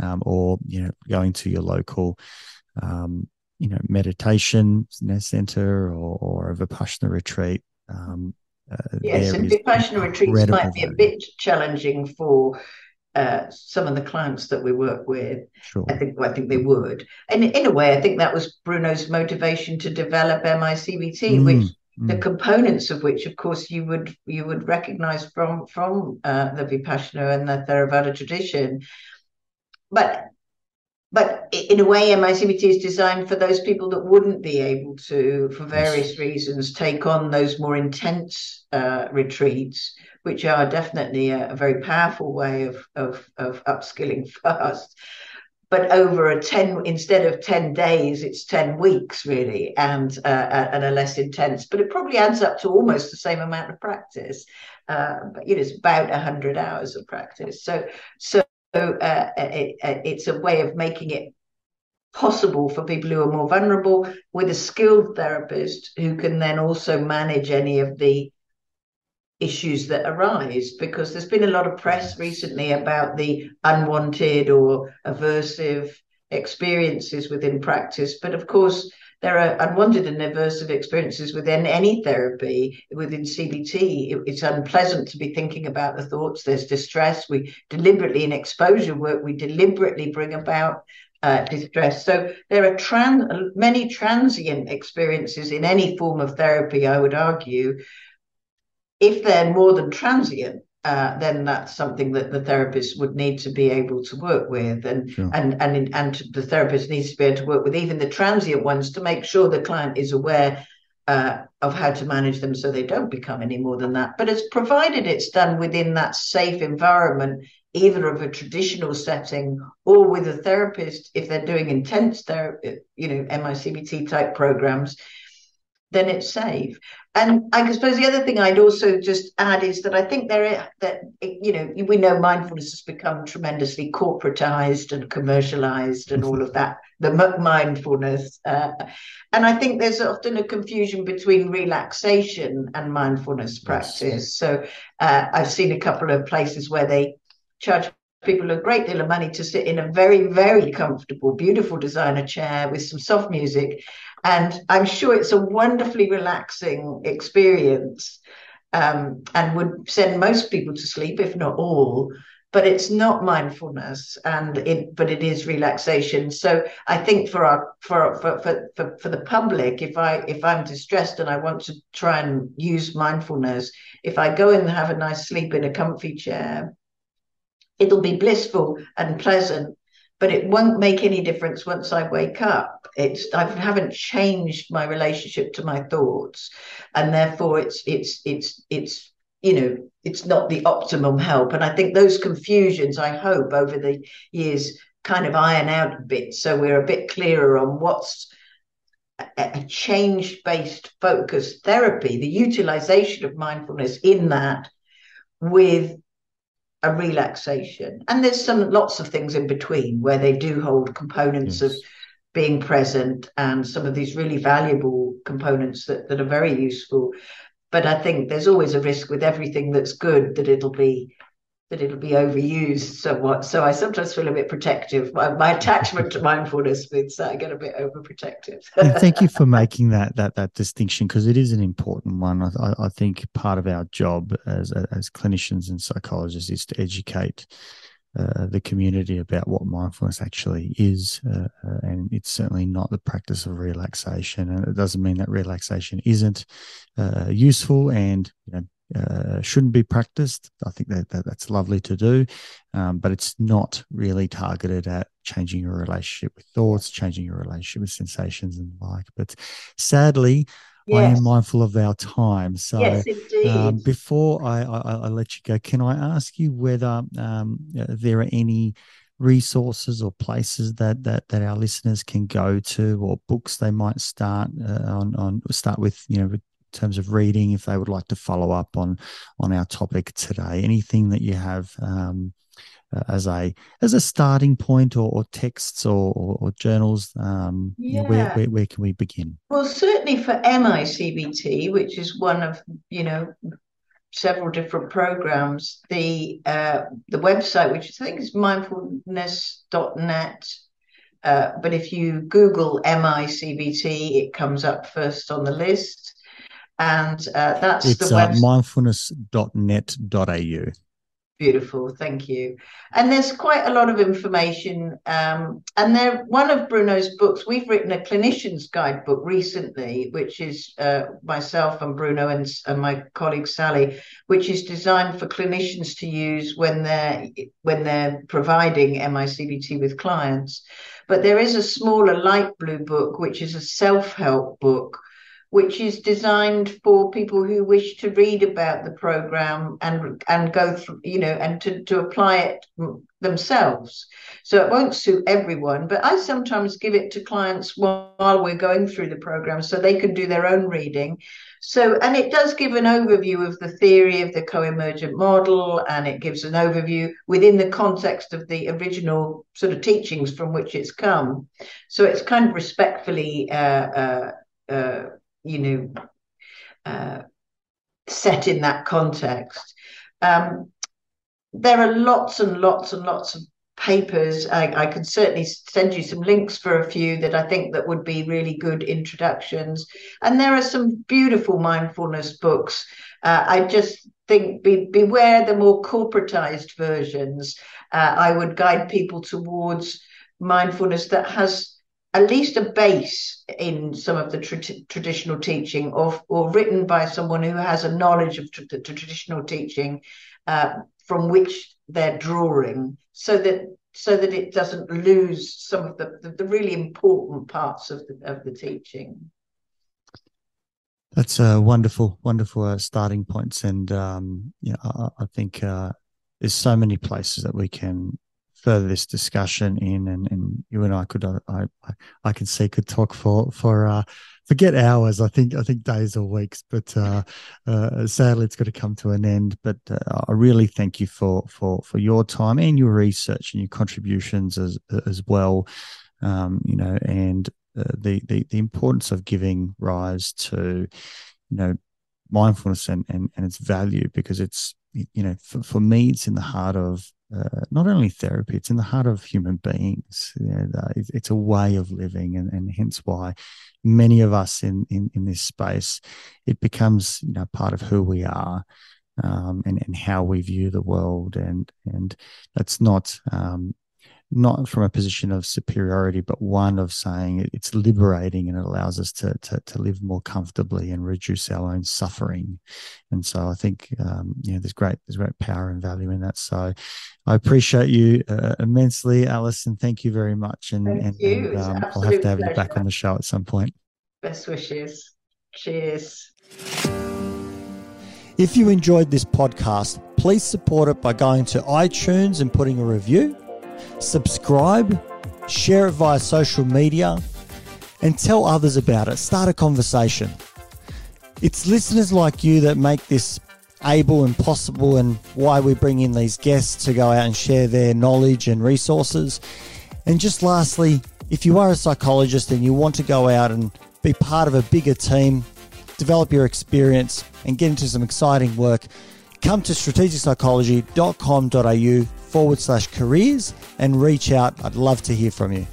um, or you know going to your local um, you know meditation center or, or a vipassana retreat. Um, uh, yes, and vipassana retreats might be a bit challenging for uh, some of the clients that we work with. Sure. I think I think they would, and in a way, I think that was Bruno's motivation to develop MICBT, mm, which mm. the components of which, of course, you would you would recognise from from uh, the Vipassana and the Theravada tradition, but. But in a way, MICBT is designed for those people that wouldn't be able to, for various yes. reasons, take on those more intense uh, retreats which are definitely a, a very powerful way of, of, of upskilling [LAUGHS] fast but over a 10 instead of 10 days it's 10 weeks really and uh, uh, and a less intense. But it probably adds up to almost the same amount of practice. Uh, but you know it's about 100 hours of practice. So so uh, it, it's a way of making it possible for people who are more vulnerable with a skilled therapist who can then also manage any of the issues that arise because there's been a lot of press recently about the unwanted or aversive experiences within practice. But of course there are unwanted and aversive experiences within any therapy. Within cbt it's unpleasant to be thinking about the thoughts. There's distress. We deliberately in exposure work we deliberately bring about uh, distress. So there are many transient experiences in any form of therapy, I would argue, if they're more than transient, uh, then that's something that the therapist would need to be able to work with, and sure. and and and the therapist needs to be able to work with even the transient ones to make sure the client is aware uh, of how to manage them so they don't become any more than that. But it's provided it's done within that safe environment, either of a traditional setting or with a therapist if they're doing intense therapy, you know, MICBT type programs then it's safe. And I suppose the other thing I'd also just add is that I think there is, that you know we know mindfulness has become tremendously corporatized and commercialized and all of that the mindfulness uh, and I think there's often a confusion between relaxation and mindfulness practice. Yes. So uh, I've seen a couple of places where they charge people a great deal of money to sit in a very, very comfortable, beautiful designer chair with some soft music. And I'm sure it's a wonderfully relaxing experience um, and would send most people to sleep, if not all. But it's not mindfulness, and it but it is relaxation. So I think for our for for for for, for the public, if I if I'm distressed and I want to try and use mindfulness, if I go and have a nice sleep in a comfy chair, it'll be blissful and pleasant but it won't make any difference once I wake up. It's I haven't changed my relationship to my thoughts, and therefore it's it's it's it's you know it's not the optimum help. And I think those confusions, I hope, over the years kind of iron out a bit, so we're a bit clearer on what's a change based focus therapy, the utilization of mindfulness in that with a relaxation. And there's some lots of things in between where they do hold components yes. of being present and some of these really valuable components that, that are very useful. But I think there's always a risk with everything that's good that it'll be that it'll be overused somewhat. So I sometimes feel a bit protective. My, my attachment to mindfulness means that I get a bit overprotective. and [LAUGHS] thank you for making that that that distinction because it is an important one. I, I, think part of our job as as clinicians and psychologists is to educate. Uh, the community about what mindfulness actually is, uh, uh, and it's certainly not the practice of relaxation. And it doesn't mean that relaxation isn't uh, useful and you know uh, shouldn't be practiced. I think that, that that's lovely to do, um, but it's not really targeted at changing your relationship with thoughts, changing your relationship with sensations and the like. But sadly, yes. I am mindful of our time. So yes, um, before I, I, I, let you go, can I ask you whether um, uh, there are any resources or places that that that our listeners can go to or books they might start uh, on on start with you know terms of reading if they would like to follow up on on our topic today anything that you have um, as a as a starting point or, or texts or, or, or journals um, yeah. where, where, where can we begin well certainly for micbt which is one of you know several different programs the uh, the website which i think is mindfulness.net uh, but if you google micbt it comes up first on the list and uh, that's it's the uh, mindfulness.net.au. Beautiful, thank you. And there's quite a lot of information. Um, and they're one of Bruno's books. We've written a clinician's guidebook recently, which is uh, myself and Bruno and, and my colleague Sally, which is designed for clinicians to use when they're when they're providing MICBT with clients. But there is a smaller light blue book, which is a self-help book which is designed for people who wish to read about the program and and go through you know and to, to apply it themselves. So it won't suit everyone but i sometimes give it to clients while, we're going through the program so they can do their own reading. So and it does give an overview of the theory of the co-emergent model and it gives an overview within the context of the original sort of teachings from which it's come. So it's kind of respectfully uh, uh, uh, you know, uh, set in that context. Um, there are lots and lots and lots of papers. I, I can certainly send you some links for a few that I think that would be really good introductions. And there are some beautiful mindfulness books. Uh, I just think be, beware the more corporatized versions. Uh, I would guide people towards mindfulness that has at least a base in some of the tra- traditional teaching or, or written by someone who has a knowledge of tra- the traditional teaching uh, from which they're drawing so that so that it doesn't lose some of the, the, the really important parts of the, of the teaching. That's a wonderful wonderful uh, starting points and um, yeah I, I think uh, there's so many places that we can further this discussion in, and, and you and I could uh, I I can see could talk for for uh, forget hours. I think I think days or weeks, but uh, uh, sadly it's got to come to an end. But uh, I really thank you for for for your time and your research and your contributions as as well. Um, you know, and uh, the the the importance of giving rise to you know mindfulness and, and, and its value because it's, you know, for, for me, it's in the heart of uh, not only therapy, it's in the heart of human beings. You know, it's a way of living, and, and hence why many of us in, in, in this space, it becomes you know part of who we are. Um, and, and how we view the world, and and that's not um, not from a position of superiority, but one of saying it's liberating and it allows us to, to, to live more comfortably and reduce our own suffering. And so I think, um, you know, there's great, there's great power and value in that. So I appreciate you uh, immensely, Alice, and thank you very much. And, thank and, you. and um, I'll have to have pleasure. you back on the show at some point. Best wishes. Cheers. If you enjoyed this podcast, please support it by going to iTunes and putting a review subscribe, share it via social media, and tell others about it. Start a conversation. It's listeners like you that make this able and possible, and why we bring in these guests to go out and share their knowledge and resources. And just lastly, if you are a psychologist and you want to go out and be part of a bigger team, develop your experience, and get into some exciting work, come to strategicpsychology.com.au forward slash careers and reach out. I'd love to hear from you.